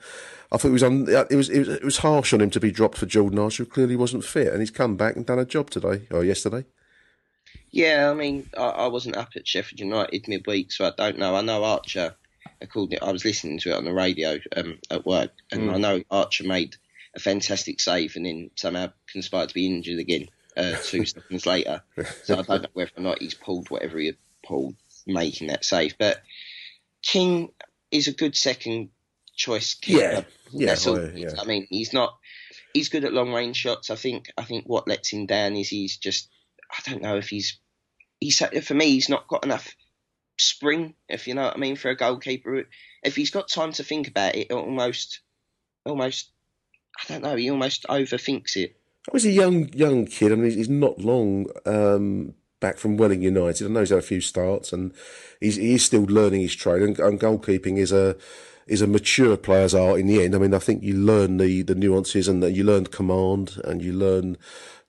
I thought it was, un, it was it was it was harsh on him to be dropped for Jordan Archer, who clearly wasn't fit, and he's come back and done a job today or yesterday. Yeah, I mean, I, I wasn't up at Sheffield United midweek, so I don't know. I know Archer. I called it. I was listening to it on the radio um, at work, and Mm. I know Archer made a fantastic save, and then somehow conspired to be injured again. uh, two *laughs* seconds later. So I don't know whether or not he's pulled whatever he had pulled, making that save. But King is a good second choice keeper. Yeah, yeah, That's all. I- yeah. I mean, he's not. He's good at long range shots. I think. I think what lets him down is he's just. I don't know if he's. He's for me. He's not got enough spring. If you know what I mean, for a goalkeeper, if he's got time to think about it, almost, almost. I don't know. He almost overthinks it. I was a young young kid. I mean, he's, not long um, back from Welling United. I know he's had a few starts, and he's still learning his trade. And, and goalkeeping is a is a mature player's art in the end. I mean, I think you learn the the nuances, and you learn command, and you learn.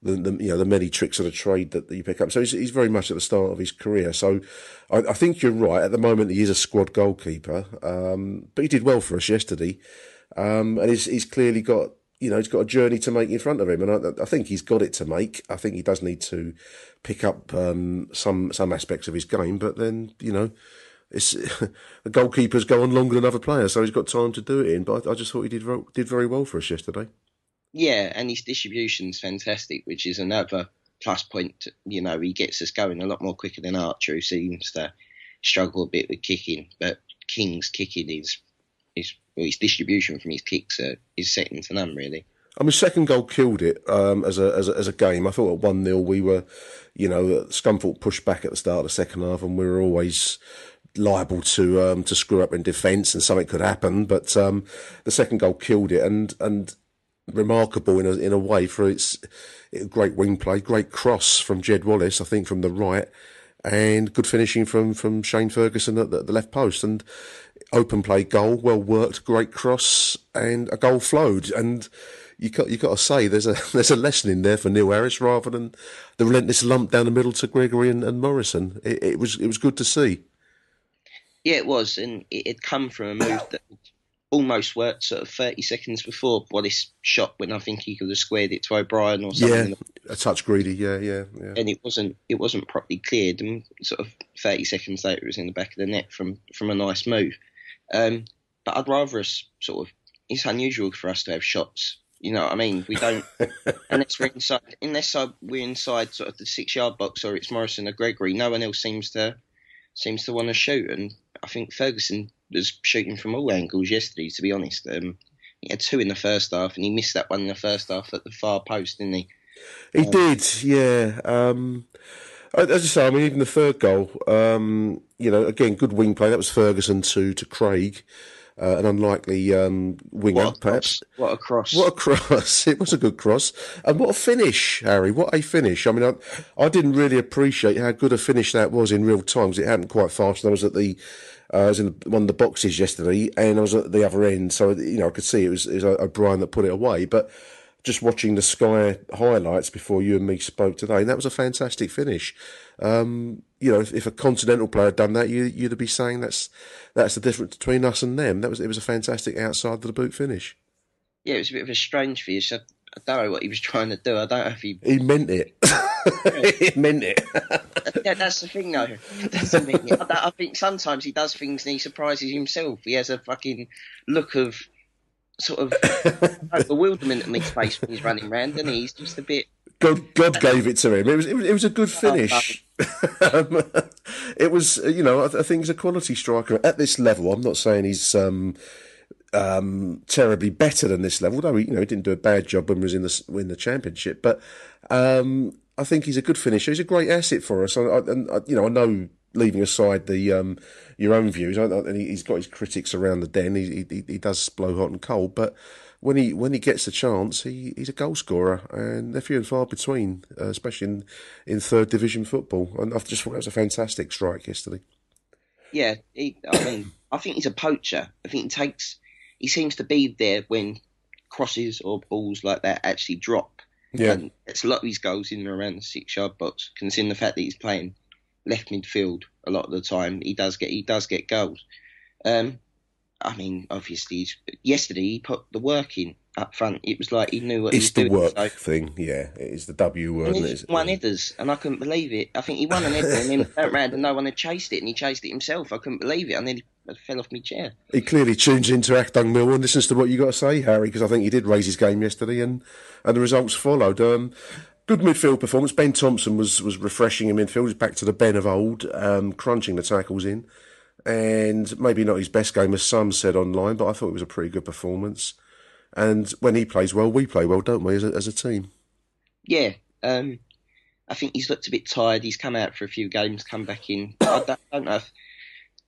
The, the you know the many tricks of the trade that, that you pick up. So he's, he's very much at the start of his career. So I, I think you're right. At the moment, he is a squad goalkeeper, um, but he did well for us yesterday, um, and he's, he's clearly got you know, he's got a journey to make in front of him, and I, I think he's got it to make. I think he does need to pick up um, some some aspects of his game, but then you know, it's *laughs* the goalkeepers go on longer than other players, so he's got time to do it in. But I, I just thought he did did very well for us yesterday. Yeah, and his distribution's fantastic, which is another plus point. You know, he gets us going a lot more quicker than Archer, who seems to struggle a bit with kicking. But King's kicking is is well, his distribution from his kicks are, is second to none, really. I mean, second goal killed it um, as a as a, as a game. I thought at one 0 we were, you know, Scunthorpe pushed back at the start of the second half, and we were always liable to um, to screw up in defence, and something could happen. But um, the second goal killed it, and and remarkable in a in a way for its great wing play, great cross from Jed Wallace, I think from the right, and good finishing from from Shane Ferguson at the, the left post, and open play goal, well worked, great cross, and a goal flowed. And you got you got to say there's a *laughs* there's a lesson in there for Neil Harris rather than the relentless lump down the middle to Gregory and, and Morrison. It, it was it was good to see. Yeah, it was, and it had come from a move that almost worked sort of 30 seconds before Wallace shot when I think he could have squared it to O'Brien or something. Yeah, a touch greedy. Yeah, yeah, yeah. And it wasn't it wasn't properly cleared, and sort of 30 seconds later it was in the back of the net from from a nice move. Um, but I'd rather us sort of. It's unusual for us to have shots. You know what I mean? We don't *laughs* unless we're inside. Unless we're inside sort of the six yard box, or it's Morrison or Gregory. No one else seems to seems to want to shoot. And I think Ferguson was shooting from all angles yesterday. To be honest, um, he had two in the first half, and he missed that one in the first half at the far post, didn't he? He did, yeah. Um, as I say, I mean, even the third goal, um, you know, again, good wing play. That was Ferguson to to Craig, uh, an unlikely um, winger, What a perhaps. What a cross! What a cross! *laughs* It was a good cross, and what a finish, Harry! What a finish! I mean, I, I didn't really appreciate how good a finish that was in real time because it happened quite fast. I was at the, uh, I was in one of the boxes yesterday, and I was at the other end, so you know I could see it was, it was O'Brien that put it away. But just watching the Sky highlights before you and me spoke today, and that was a fantastic finish. Um, you know, if, if a continental player had done that, you, you'd be saying that's that's the difference between us and them. That was it was a fantastic outside of the boot finish. Yeah, it was a bit of a strange finish. I, I don't know what he was trying to do. I don't know if he. He meant it. *laughs* he meant it. yeah, that's the thing, though. That's the thing. I, I think sometimes he does things and he surprises himself. He has a fucking look of sort of *laughs* bewilderment in his face when he's running around, and he? he's just a bit. God, God gave it to him. It was, it was, it was a good finish. *laughs* um, it was, you know, I, I think he's a quality striker at this level. I'm not saying he's um, um, terribly better than this level, though. He, you know, he didn't do a bad job when he was in the in the championship. But um, I think he's a good finisher. He's a great asset for us. I, I, and I, you know, I know leaving aside the um, your own views, and he, he's got his critics around the den. He, he he does blow hot and cold, but when he when he gets a chance, he, he's a goal scorer, and they're few and far between, uh, especially in, in third division football. And I just thought that was a fantastic strike yesterday. Yeah, he, I mean, I think he's a poacher. I think he takes. He seems to be there when crosses or balls like that actually drop. Yeah. And it's a lot of his goals in and around the six yard box, considering the fact that he's playing left midfield a lot of the time. He does get he does get goals. Um, I mean, obviously, he's, yesterday he put the work in up front. It was like he knew what It's he the was doing. work thing, yeah. It is the W word. And he it? Won headers, and I couldn't believe it. I think he won an header and then turned round and no one had chased it, and he chased it himself. I couldn't believe it. I nearly fell off my chair. He clearly tunes into Achtung Mill and listens to what you got to say, Harry, because I think he did raise his game yesterday, and, and the results followed. Um, Good midfield performance. Ben Thompson was was refreshing in midfield. He's back to the Ben of old, um, crunching the tackles in, and maybe not his best game, as some said online, but I thought it was a pretty good performance. And when he plays well, we play well, don't we, as a, as a team? Yeah, um, I think he's looked a bit tired. He's come out for a few games, come back in. *coughs* I don't, I don't know. If,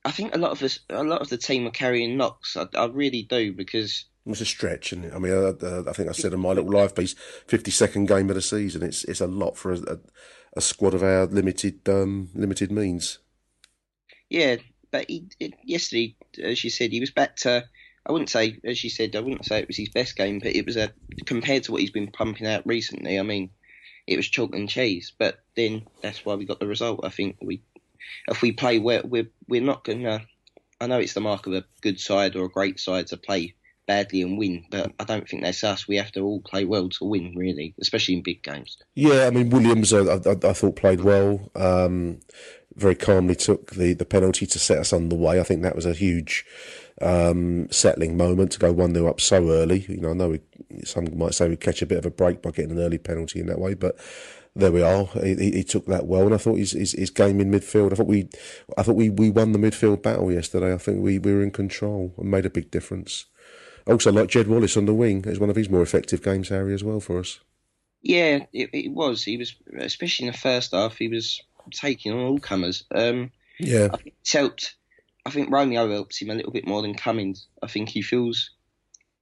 I think a lot of us, a lot of the team are carrying knocks. I, I really do because it's a stretch, and I mean, uh, I think I said in my little live piece, fifty-second game of the season. It's it's a lot for a, a squad of our limited um, limited means. Yeah, but he, yesterday, as you said, he was back to. I wouldn't say, as you said, I wouldn't say it was his best game, but it was a compared to what he's been pumping out recently. I mean, it was chalk and cheese. But then that's why we got the result. I think we, if we play well, we're we're not gonna. I know it's the mark of a good side or a great side to play badly and win, but I don't think that's us. We have to all play well to win, really, especially in big games. Yeah, I mean Williams, I, I, I thought played well. Um, very calmly took the, the penalty to set us on the way. I think that was a huge um, settling moment to go one 0 up so early. You know, I know we, some might say we catch a bit of a break by getting an early penalty in that way, but there we are. He, he, took that well, and I thought his, his, his game in midfield. I thought we, I thought we, we won the midfield battle yesterday. I think we, we were in control and made a big difference. Also, like Jed Wallace on the wing, is one of his more effective games, Harry, as well for us. Yeah, it, it was. He was, especially in the first half, he was taking on all comers. Um, yeah, I think it's helped. I think Romeo helps him a little bit more than Cummings. I think he feels.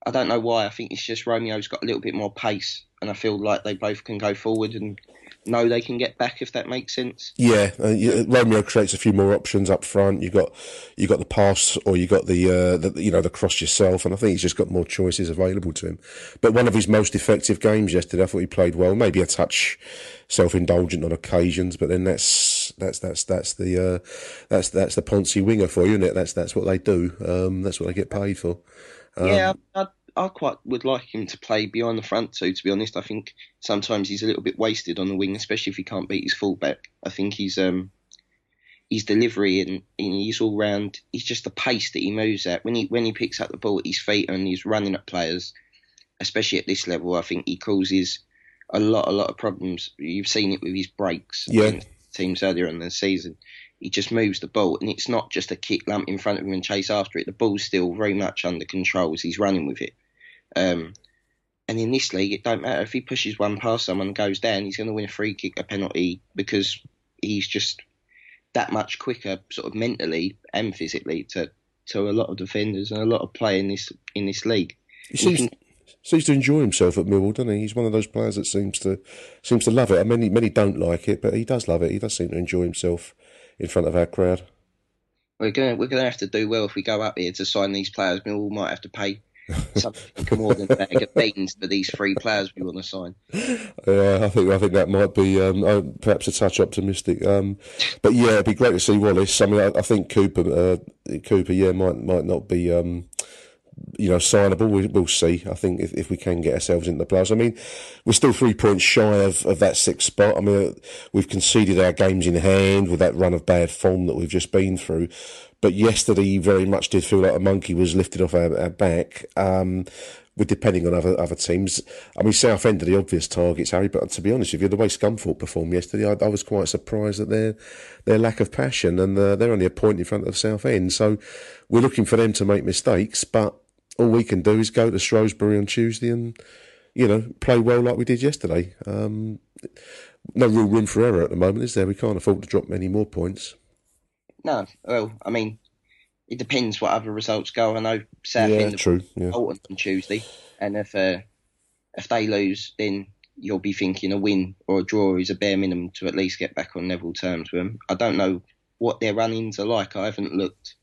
I don't know why. I think it's just Romeo's got a little bit more pace, and I feel like they both can go forward and know they can get back if that makes sense. Yeah, uh, Romeo creates a few more options up front. You got you got the pass, or you got the, uh, the you know the cross yourself, and I think he's just got more choices available to him. But one of his most effective games yesterday, I thought he played well. Maybe a touch self-indulgent on occasions, but then that's that's that's that's the uh, that's that's the Ponzi winger for you, isn't it? That's that's what they do. Um, that's what they get paid for. Um, yeah, I, I quite would like him to play behind the front too. To be honest, I think sometimes he's a little bit wasted on the wing, especially if he can't beat his fullback. I think he's um his delivery and, and he's all round. He's just the pace that he moves at when he when he picks up the ball at his feet and he's running at players, especially at this level. I think he causes a lot a lot of problems. You've seen it with his breaks. Yeah. Teams earlier in the season, he just moves the ball, and it's not just a kick lump in front of him and chase after it. The ball's still very much under control as he's running with it. Um, and in this league, it don't matter if he pushes one past someone and goes down, he's going to win a free kick, a penalty, because he's just that much quicker, sort of mentally and physically, to to a lot of defenders and a lot of play in this in this league. He seems, can, seems to enjoy himself at Millwall, doesn't he? He's one of those players that seems to seems to love it. I many many don't like it, but he does love it. He does seem to enjoy himself in front of our crowd. We're gonna we're gonna have to do well if we go up here to sign these players. Millwall might have to pay something more than a bag for these three players we want to sign. Yeah, I think I think that might be um, uh, perhaps a touch optimistic. Um, but yeah, it'd be great to see Wallace. I mean, I, I think Cooper, uh, Cooper, yeah, might might not be. Um, you know, signable. We, will see. I think if, if we can get ourselves into the playoffs. I mean, we're still three points shy of, of that sixth spot. I mean, we've conceded our games in hand with that run of bad form that we've just been through. But yesterday, very much did feel like a monkey was lifted off our, our back. Um, with depending on other other teams. I mean, Southend are the obvious targets, Harry. But to be honest with you, the way Scunthorpe performed yesterday, I, I was quite surprised at their their lack of passion, and uh, they're only a point in front of Southend. So we're looking for them to make mistakes, but all we can do is go to Shrewsbury on Tuesday and you know play well like we did yesterday. Um, no real room for error at the moment, is there? We can't afford to drop many more points. No, well, I mean, it depends what other results go. I know Southend yeah, true. Yeah. on Tuesday, and if uh, if they lose, then you'll be thinking a win or a draw is a bare minimum to at least get back on level terms with them. I don't know what their run-ins are like. I haven't looked,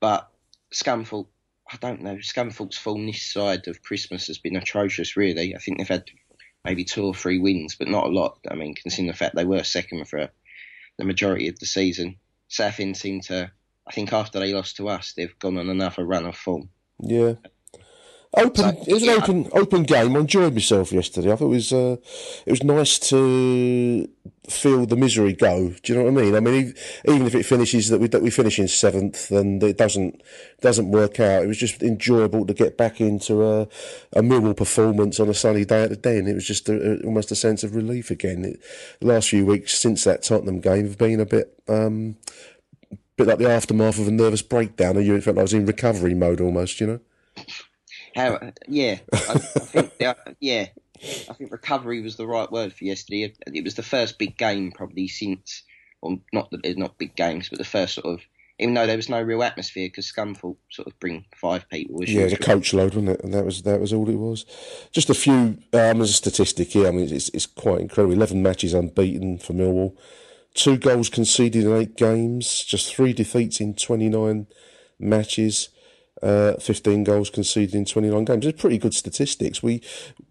but Scunthorpe, I don't know. Scunthorpe's form this side of Christmas has been atrocious. Really, I think they've had maybe two or three wins, but not a lot. I mean, considering the fact they were second for the majority of the season. Southend seem to, I think after they lost to us, they've gone on another run of form. Yeah. Open. it was an open open game. I enjoyed myself yesterday. I thought it was uh, it was nice to feel the misery go. Do you know what I mean? I mean, even if it finishes that we that we finish in seventh and it doesn't doesn't work out, it was just enjoyable to get back into a a Millwall performance on a sunny day at the Den. It was just a, a, almost a sense of relief again. It, the last few weeks since that Tottenham game have been a bit. Um, bit like the aftermath of a nervous breakdown, and you felt like I was in recovery mode almost, you know. How? Yeah, I, I think yeah, yeah, I think recovery was the right word for yesterday. It was the first big game probably since, well, not that there's not big games, but the first sort of. Even though there was no real atmosphere, because Scunthorpe sort of bring five people. Yeah, the coach load, wasn't it? And that was that was all it was. Just a few. Um, as a statistic here, I mean, it's it's quite incredible. Eleven matches unbeaten for Millwall, two goals conceded in eight games, just three defeats in twenty nine matches uh, 15 goals conceded in 29 games. It's pretty good statistics. We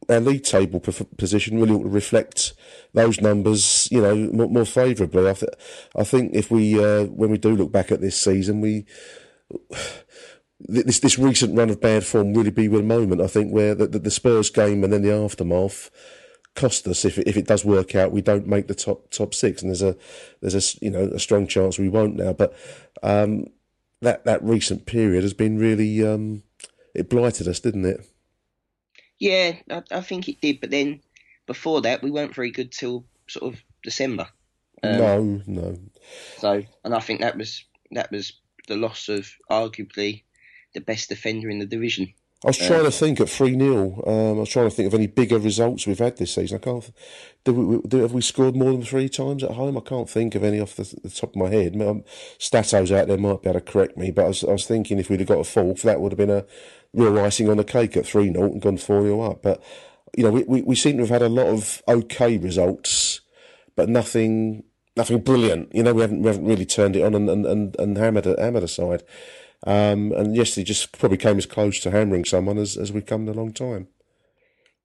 our league table position really ought to reflect those numbers, you know, more, more favourably. I, th- I think if we uh, when we do look back at this season, we this this recent run of bad form really be a moment. I think where the, the, the Spurs game and then the aftermath cost us if it, if it does work out. We don't make the top top six, and there's a there's a you know a strong chance we won't now. But um, that that recent period has been really um, it blighted us, didn't it? Yeah, I, I, think it did. But then before that, we weren't very good till sort of December. Um, no, no. So, and I think that was that was the loss of arguably the best defender in the division. I was trying to think at 3 0. Um, I was trying to think of any bigger results we've had this season. I can't. Do we, do, have we scored more than three times at home? I can't think of any off the, the top of my head. Um, Stato's out there might be able to correct me, but I was, I was thinking if we'd have got a fourth, that would have been a real icing on the cake at 3 0 and gone 4 0 up. But, you know, we, we, we seem to have had a lot of okay results, but nothing nothing brilliant. You know, we haven't we haven't really turned it on and, and, and, and hammered, hammered aside. Um, and yes, he just probably came as close to hammering someone as, as we've come in a long time.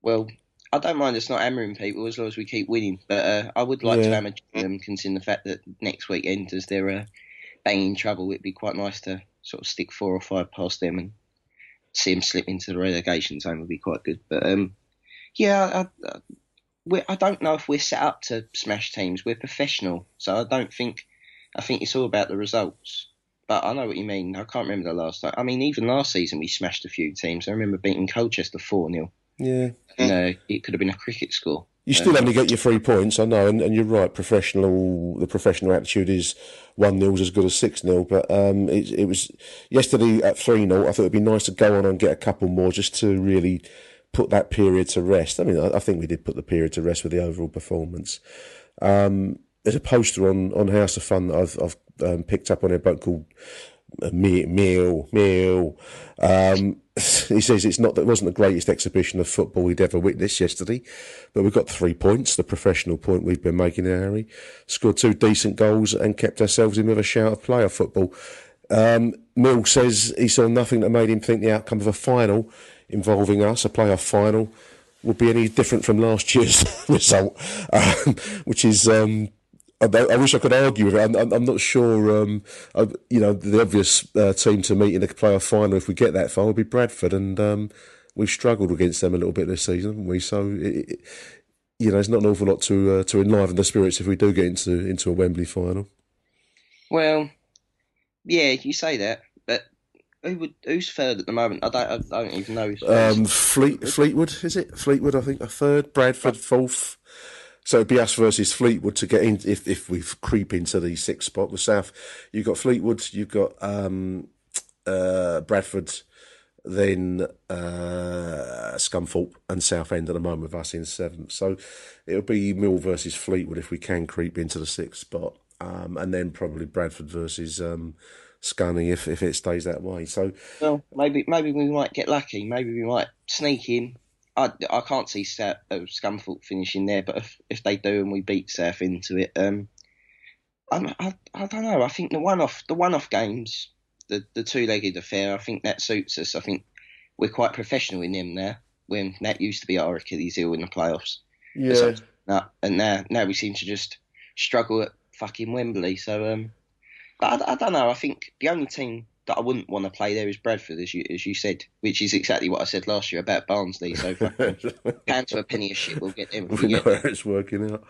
Well, I don't mind us not hammering people as long as we keep winning, but uh, I would like yeah. to hammer them considering the fact that next weekend, as they're uh, banging trouble, it'd be quite nice to sort of stick four or five past them and see them slip into the relegation zone would be quite good. But um, yeah, I, I, I don't know if we're set up to smash teams. We're professional, so I don't think. I think it's all about the results. But I know what you mean. I can't remember the last time. I mean, even last season we smashed a few teams. I remember beating Colchester 4 0. Yeah. And, uh, it could have been a cricket score. You still uh, only get your three points, I know, and, and you're right. Professional, the professional attitude is one 0 as good as six 0 But um, it, it was yesterday at three 0 I thought it'd be nice to go on and get a couple more just to really put that period to rest. I mean, I, I think we did put the period to rest with the overall performance. Um, there's a poster on, on House of Fun that I've, I've um, picked up on a boat called uh, Meal Meal. Um, *laughs* he says it's not that it wasn't the greatest exhibition of football we'd ever witnessed yesterday, but we've got three points, the professional point we've been making, in Harry. Scored two decent goals and kept ourselves in with a shout of playoff football. Um, Mill says he saw nothing that made him think the outcome of a final involving us, a playoff final, would be any different from last year's *laughs* result, um, which is um, I, wish I could argue with it. I'm, I'm not sure. Um, I, you know, the obvious uh, team to meet in the playoff final, if we get that far, would be Bradford, and um, we've struggled against them a little bit this season, haven't we? So, it, it, you know, it's not an awful lot to uh, to enliven the spirits if we do get into into a Wembley final. Well, yeah, you say that, but who would who's third at the moment? I don't I don't even know. Um, Fleet Fleetwood is it? Fleetwood, I think, a third. Bradford fourth. So it'd be us versus Fleetwood to get in if if we creep into the sixth spot. The South, you've got Fleetwood, you've got um, uh, Bradford, then uh, Scunthorpe and Southend at the moment with us in seventh. So it'll be Mill versus Fleetwood if we can creep into the sixth spot, um, and then probably Bradford versus um, Scunny if if it stays that way. So well, maybe maybe we might get lucky. Maybe we might sneak in I, I can't see South, uh, Scunthorpe finishing there, but if, if they do and we beat South into it, um, I, I, I don't know. I think the one off the one off games, the the two legged affair, I think that suits us. I think we're quite professional in them now. When that used to be our Achilles heel in the playoffs. Yeah. So, and now now we seem to just struggle at fucking Wembley. So um, but I, I don't know. I think the only team that I wouldn't want to play there is Bradford, as you as you said, which is exactly what I said last year about Barnsley. So pound *laughs* to a penny a shit, we'll get them. We know how it's working out.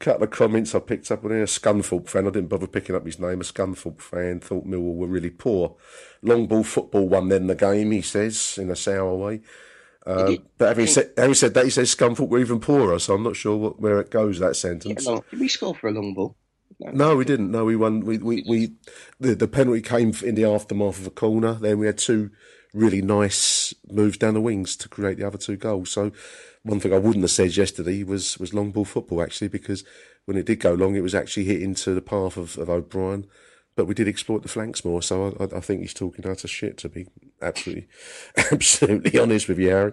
A couple of comments I picked up on here. A Scunthorpe fan, I didn't bother picking up his name. A Scunthorpe fan thought Millwall were really poor. Long ball football won then the game, he says, in a sour way. Uh, but having said, having said that, he says Scunthorpe were even poorer, so I'm not sure what, where it goes, that sentence. Long, did we score for a long ball? No, we didn't. No, we won. We we, we the, the penalty came in the aftermath of a corner. Then we had two really nice moves down the wings to create the other two goals. So one thing I wouldn't have said yesterday was was long ball football actually because when it did go long, it was actually hit into the path of, of O'Brien. But we did exploit the flanks more, so I, I think he's talking out of shit. To be absolutely, *laughs* absolutely honest with you, Harry.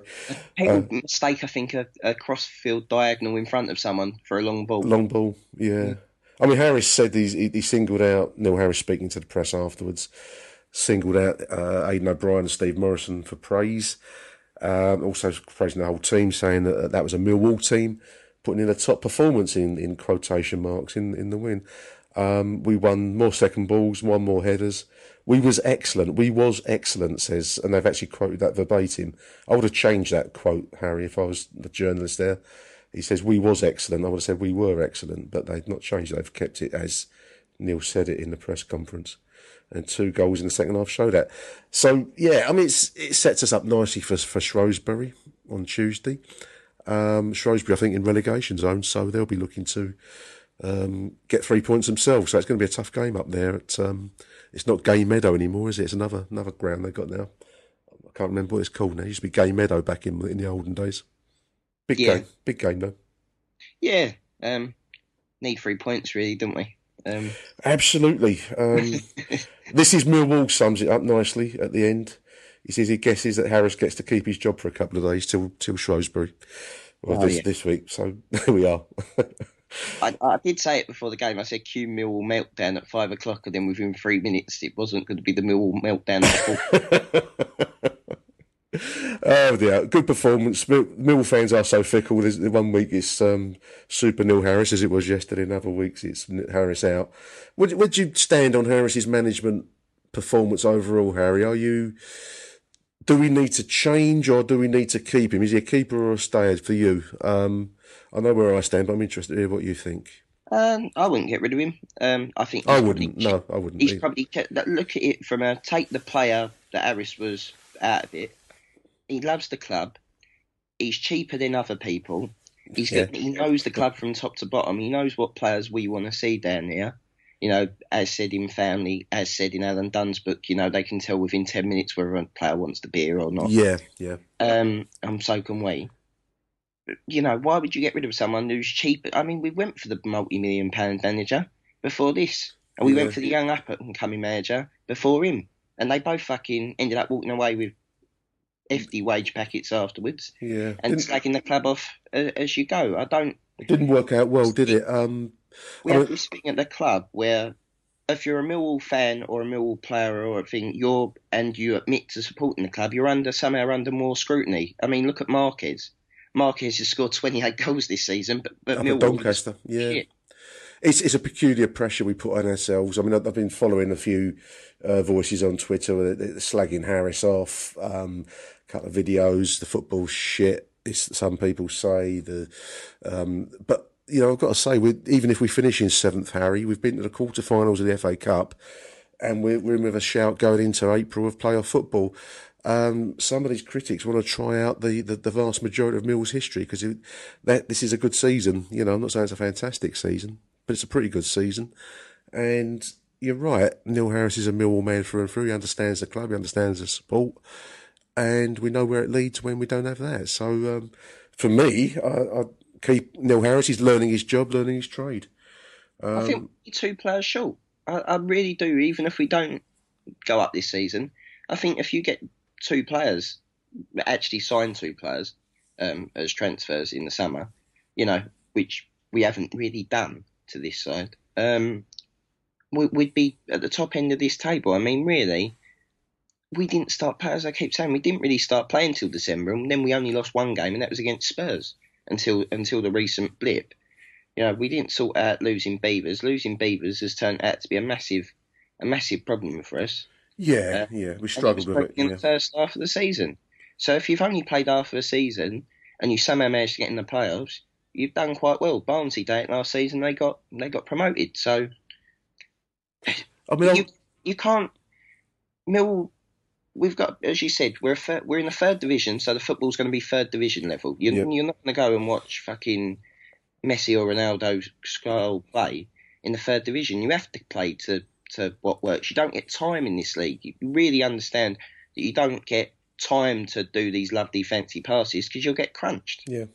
People uh, mistake, I think, a, a cross field diagonal in front of someone for a long ball. Long ball, yeah. yeah. I mean, Harris said he, he singled out Neil Harris speaking to the press afterwards, singled out uh, Aiden O'Brien and Steve Morrison for praise. Um, also praising the whole team, saying that that was a Millwall team, putting in a top performance in, in quotation marks in, in the win. Um, we won more second balls, won more headers. We was excellent. We was excellent, says, and they've actually quoted that verbatim. I would have changed that quote, Harry, if I was the journalist there he says we was excellent. I would have said we were excellent, but they've not changed. They've kept it as Neil said it in the press conference, and two goals in the second half show that. So yeah, I mean it sets us up nicely for for Shrewsbury on Tuesday. Um, Shrewsbury, I think, in relegation zone, so they'll be looking to um, get three points themselves. So it's going to be a tough game up there. At, um, it's not Gay Meadow anymore, is it? It's another another ground they've got now. I can't remember what it's called now. It used to be Gay Meadow back in in the olden days. Big yeah. game, big game though. Yeah, um, need three points really, don't we? Um, Absolutely. Um, *laughs* this is Millwall sums it up nicely at the end. He says he guesses that Harris gets to keep his job for a couple of days till till Shrewsbury, well, oh, this yeah. this week. So *laughs* there we are. I, I, did say it before the game. I said Q Millwall meltdown at five o'clock, and then within three minutes, it wasn't going to be the Millwall meltdown. *laughs* *laughs* oh dear, good performance. Mill, fans are so fickle. There's, one week it's um, Super Neil Harris, as it was yesterday. In other weeks it's Harris out. Would would you stand on Harris's management performance overall, Harry? Are you? Do we need to change or do we need to keep him? Is he a keeper or a stayer for you? Um, I know where I stand, but I'm interested to hear what you think. Um, I wouldn't get rid of him. Um, I think I wouldn't. Probably, no, I wouldn't. He's either. probably look at it from a take the player that Harris was out of it he loves the club. He's cheaper than other people. He's yeah. he knows the club from top to bottom. He knows what players we want to see down there. You know, as said in Family, as said in Alan Dunn's book, you know, they can tell within 10 minutes whether a player wants the beer or not. Yeah, yeah. Um, and so can we. You know, why would you get rid of someone who's cheaper? I mean, we went for the multi million pound manager before this, and we yeah. went for the young up and coming manager before him. And they both fucking ended up walking away with hefty wage packets afterwards. Yeah, and didn't, slagging the club off uh, as you go. I don't. It didn't work out well, did it? Um, we I have this thing at the club where if you're a Millwall fan or a Millwall player or a thing, you're and you admit to supporting the club, you're under somehow under more scrutiny. I mean, look at Marquis. Marquis has scored 28 *laughs* goals this season, but but Millwall Doncaster, yeah. Shit. It's, it's a peculiar pressure we put on ourselves. I mean, I've been following a few uh, voices on Twitter slagging Harris off. Um, couple of videos. The football shit. Some people say the, um, but you know I've got to say, even if we finish in seventh, Harry, we've been to the quarterfinals of the FA Cup, and we're, we're in with a shout going into April of playoff football. Um, some of these critics want to try out the, the, the vast majority of Mill's history because that this is a good season. You know, I'm not saying it's a fantastic season, but it's a pretty good season. And you're right, Neil Harris is a Millwall man through and through. He understands the club, he understands the support and we know where it leads when we don't have that. So um, for me, I, I, keep Neil Harris. He's learning his job, learning his trade. Um, I think we two players short. I, I, really do. Even if we don't go up this season, I think if you get two players, actually sign two players um, as transfers in the summer, you know, which we haven't really done to this side, um, we, would be at the top end of this table. I mean, really, we didn't start, as I keep saying, we didn't really start playing until December, and then we only lost one game, and that was against Spurs until until the recent blip. You know, we didn't sort out losing Beevers. Losing Beevers has turned out to be a massive, a massive problem for us. Yeah, Uh, yeah, we struggled with it. in Yeah. the first half of the season. So if you've only played half of the season and you somehow managed to get in the playoffs, you've done quite well. Barnsley did it last season; they got they got promoted. So I mean, you, you can't. Mill, we've got as you said, we're a thir- we're in the third division, so the football's going to be third division level. You're, Yeah. you're not going to go and watch fucking Messi or Ronaldo style play in the third division. You have to play to to what works. You don't get time in this league. You really understand that you don't get time to do these lovely fancy passes because you'll get crunched. Yeah.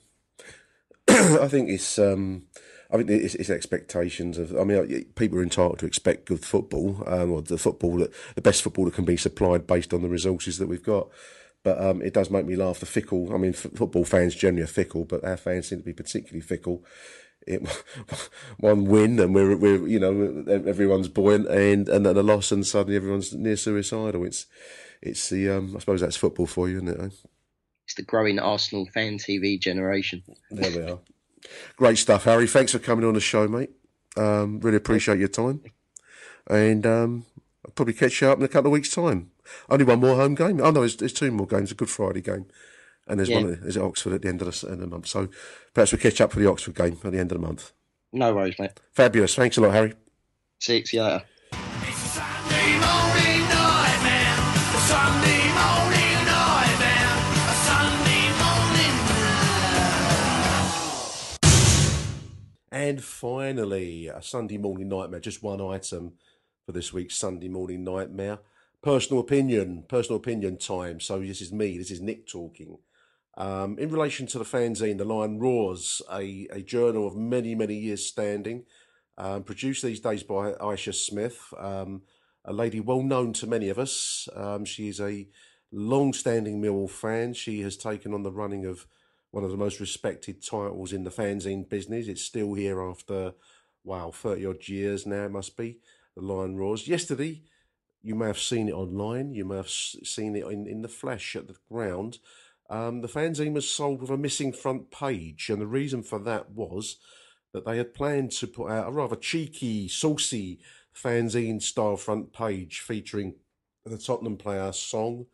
*clears throat* I think it's um, I think it's, it's expectations of. I mean, people are entitled to expect good football, um, or the football that the best football that can be supplied based on the resources that we've got. But um, it does make me laugh. The fickle. I mean, f- football fans generally are fickle, but our fans seem to be particularly fickle. It, *laughs* one win and we're we're you know everyone's buoyant, and and then a loss and suddenly everyone's near suicidal. It's it's the um, I suppose that's football for you, isn't it? eh? It's the growing Arsenal fan TV generation. There we are. Great stuff, Harry. Thanks for coming on the show, mate. Um, really appreciate your time. And um, I'll probably catch you up in a couple of weeks' time. Only one more home game. Oh, no, there's, there's two more games. A Good Friday game. And there's Yeah. one there's at Oxford at the end of the, end of the month. So perhaps we'll catch up for the Oxford game at the end of the month. No worries, mate. Fabulous. Thanks a lot, Harry. See you later. And finally, a Sunday morning nightmare. Just one item for this week's Sunday morning nightmare. Personal opinion, personal opinion time. So this is me. This is Nick talking. Um, in relation to the fanzine, The Lion Roars, a, a journal of many, many years standing, um, produced these days by Aisha Smith, um, a lady well known to many of us. Um, she is a long standing Millwall fan. She has taken on the running of one of the most respected titles in the fanzine business. It's still here after, wow, 30 odd years now, it must be. The Lion Roars. Yesterday, you may have seen it online, you may have seen it in, in the flesh at the ground. Um, the fanzine was sold with a missing front page, and the reason for that was that they had planned to put out a rather cheeky, saucy fanzine style front page featuring the Tottenham player Son,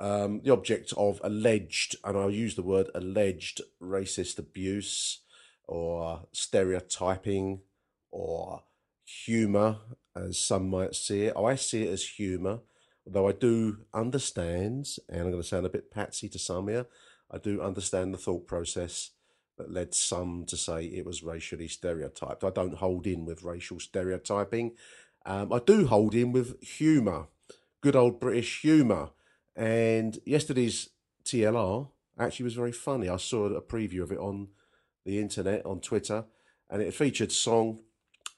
um, the object of alleged, and I'll use the word alleged racist abuse or stereotyping or humour, as some might see it. I see it as humour, although I do understand, and I'm going to sound a bit patsy to some here, I do understand the thought process that led some to say it was racially stereotyped. I don't hold in with racial stereotyping. Um, I do hold in with humour, good old British humour. And yesterday's TLR actually was very funny. I saw a preview of it on the internet, on Twitter, and it featured Son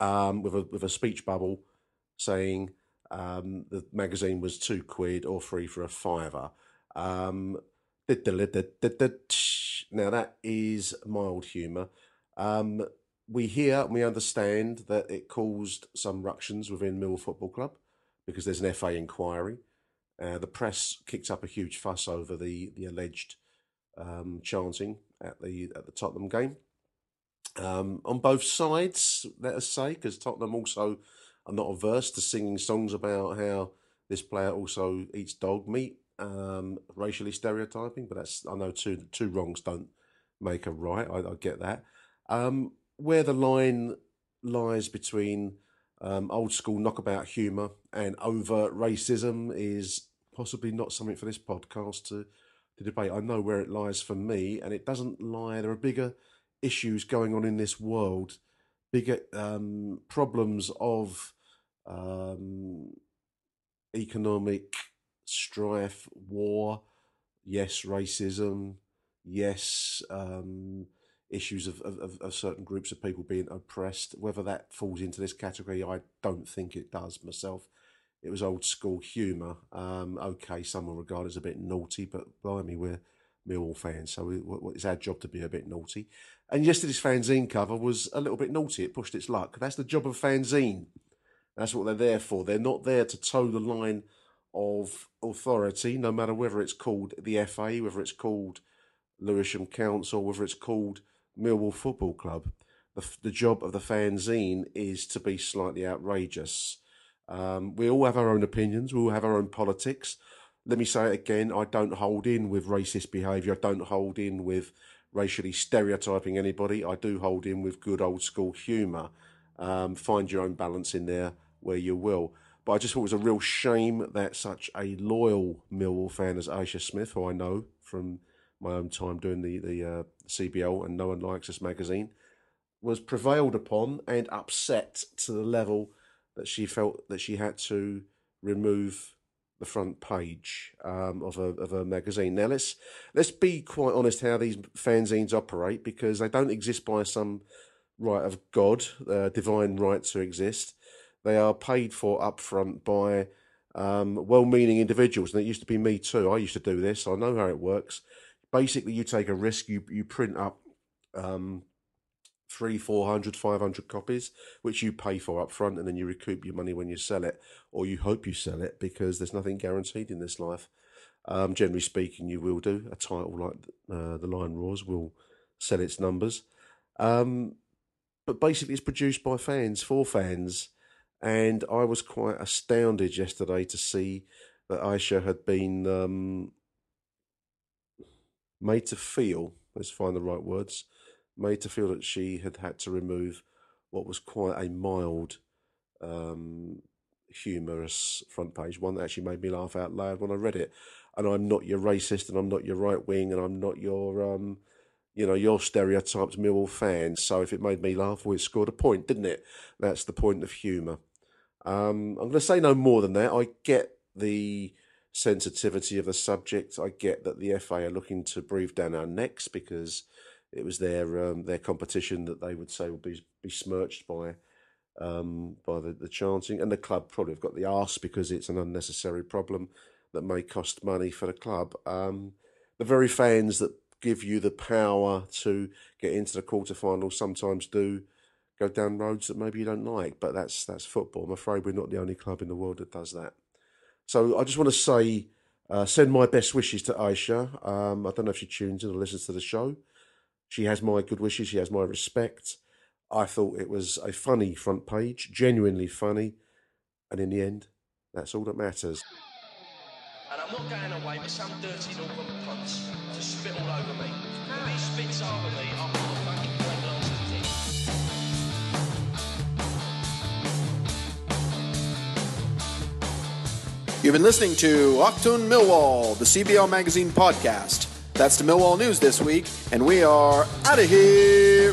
um, with a with a speech bubble saying um, the magazine was two quid or free for a fiver. Um, now that is mild humour. Um, we hear and we understand that it caused some ructions within Mill Football Club because there's an FA inquiry. Uh, the press kicked up a huge fuss over the the alleged um, chanting at the at the Tottenham game. Um, on both sides, let us say, because Tottenham also are not averse to singing songs about how this player also eats dog meat, um, racially stereotyping. But that's I know two two wrongs don't make a right. I, I get that. Um, where the line lies between um, old school knockabout humour and overt racism is possibly not something for this podcast to, to debate. I know where it lies for me, and it doesn't lie. There are bigger issues going on in this world, bigger um, problems of um, economic strife, war, yes, racism, yes, um, issues of, of, of- certain groups of people being oppressed. Whether that falls into this category, I don't think it does myself. It was old school humour. Um, okay, some will regard as a bit naughty, but blimey, we're Millwall fans, so we- it's our job to be a bit naughty. And yesterday's fanzine cover was a little bit naughty. It pushed its luck. That's the job of fanzine. That's what they're there for. They're not there to toe the line of authority, no matter whether it's called the FA, whether it's called Lewisham Council, whether it's called Millwall Football Club. The, the job of the fanzine is to be slightly outrageous. Um, we all have our own opinions. We all have our own politics. Let me say it again. I don't hold in with racist behaviour. I don't hold in with racially stereotyping anybody. I do hold in with good old school humour. Um, find your own balance in there where you will. But I just thought it was a real shame that such a loyal Millwall fan as Aisha Smith, who I know from my own time doing the the uh, CBL and No One Likes Us magazine, was prevailed upon and upset to the level that she felt that she had to remove the front page um, of a of a magazine. Now let's let's be quite honest how these fanzines operate because they don't exist by some right of God, uh, divine right to exist. They are paid for upfront by um, well-meaning individuals, and it used to be me too. I used to do this. I know how it works. Basically, you take a risk. You you print up um, three, four hundred, five hundred copies, which you pay for up front, and then you recoup your money when you sell it, or you hope you sell it because there's nothing guaranteed in this life. Um, generally speaking, you will do. A title like uh, The Lion Roars will sell its numbers. Um, but basically, it's produced by fans for fans. And I was quite astounded yesterday to see that Aisha had been um, made to feel, let's find the right words, made to feel that she had had to remove what was quite a mild, um, humorous front page, one that actually made me laugh out loud when I read it. And I'm not your racist, and I'm not your right wing, and I'm not your, um, you know, your stereotyped Millwall fan. So if it made me laugh, well, it scored a point, didn't it? That's the point of humour. Um, I'm going to say no more than that. I get the sensitivity of the subject. I get that the FA are looking to breathe down our necks because it was their um, their competition that they would say would be besmirched by um, by the, the chanting, and the club probably have got the arse because it's an unnecessary problem that may cost money for the club. Um, the very fans that give you the power to get into the quarterfinals sometimes do go down roads that maybe you don't like, but that's that's football. I'm afraid we're not the only club in the world that does that. So I just want to say, uh, send my best wishes to Aisha. Um, I don't know if she tunes in or listens to the show. She has my good wishes. She has my respect. I thought it was a funny front page, genuinely funny, and in the end, that's all that matters. And I'm not going away with some dirty northern punts to spit all over me. If he spits over me, I'll You've been listening to Achtung Millwall, the CBL Magazine podcast. That's the Millwall news this week, and we are out of here.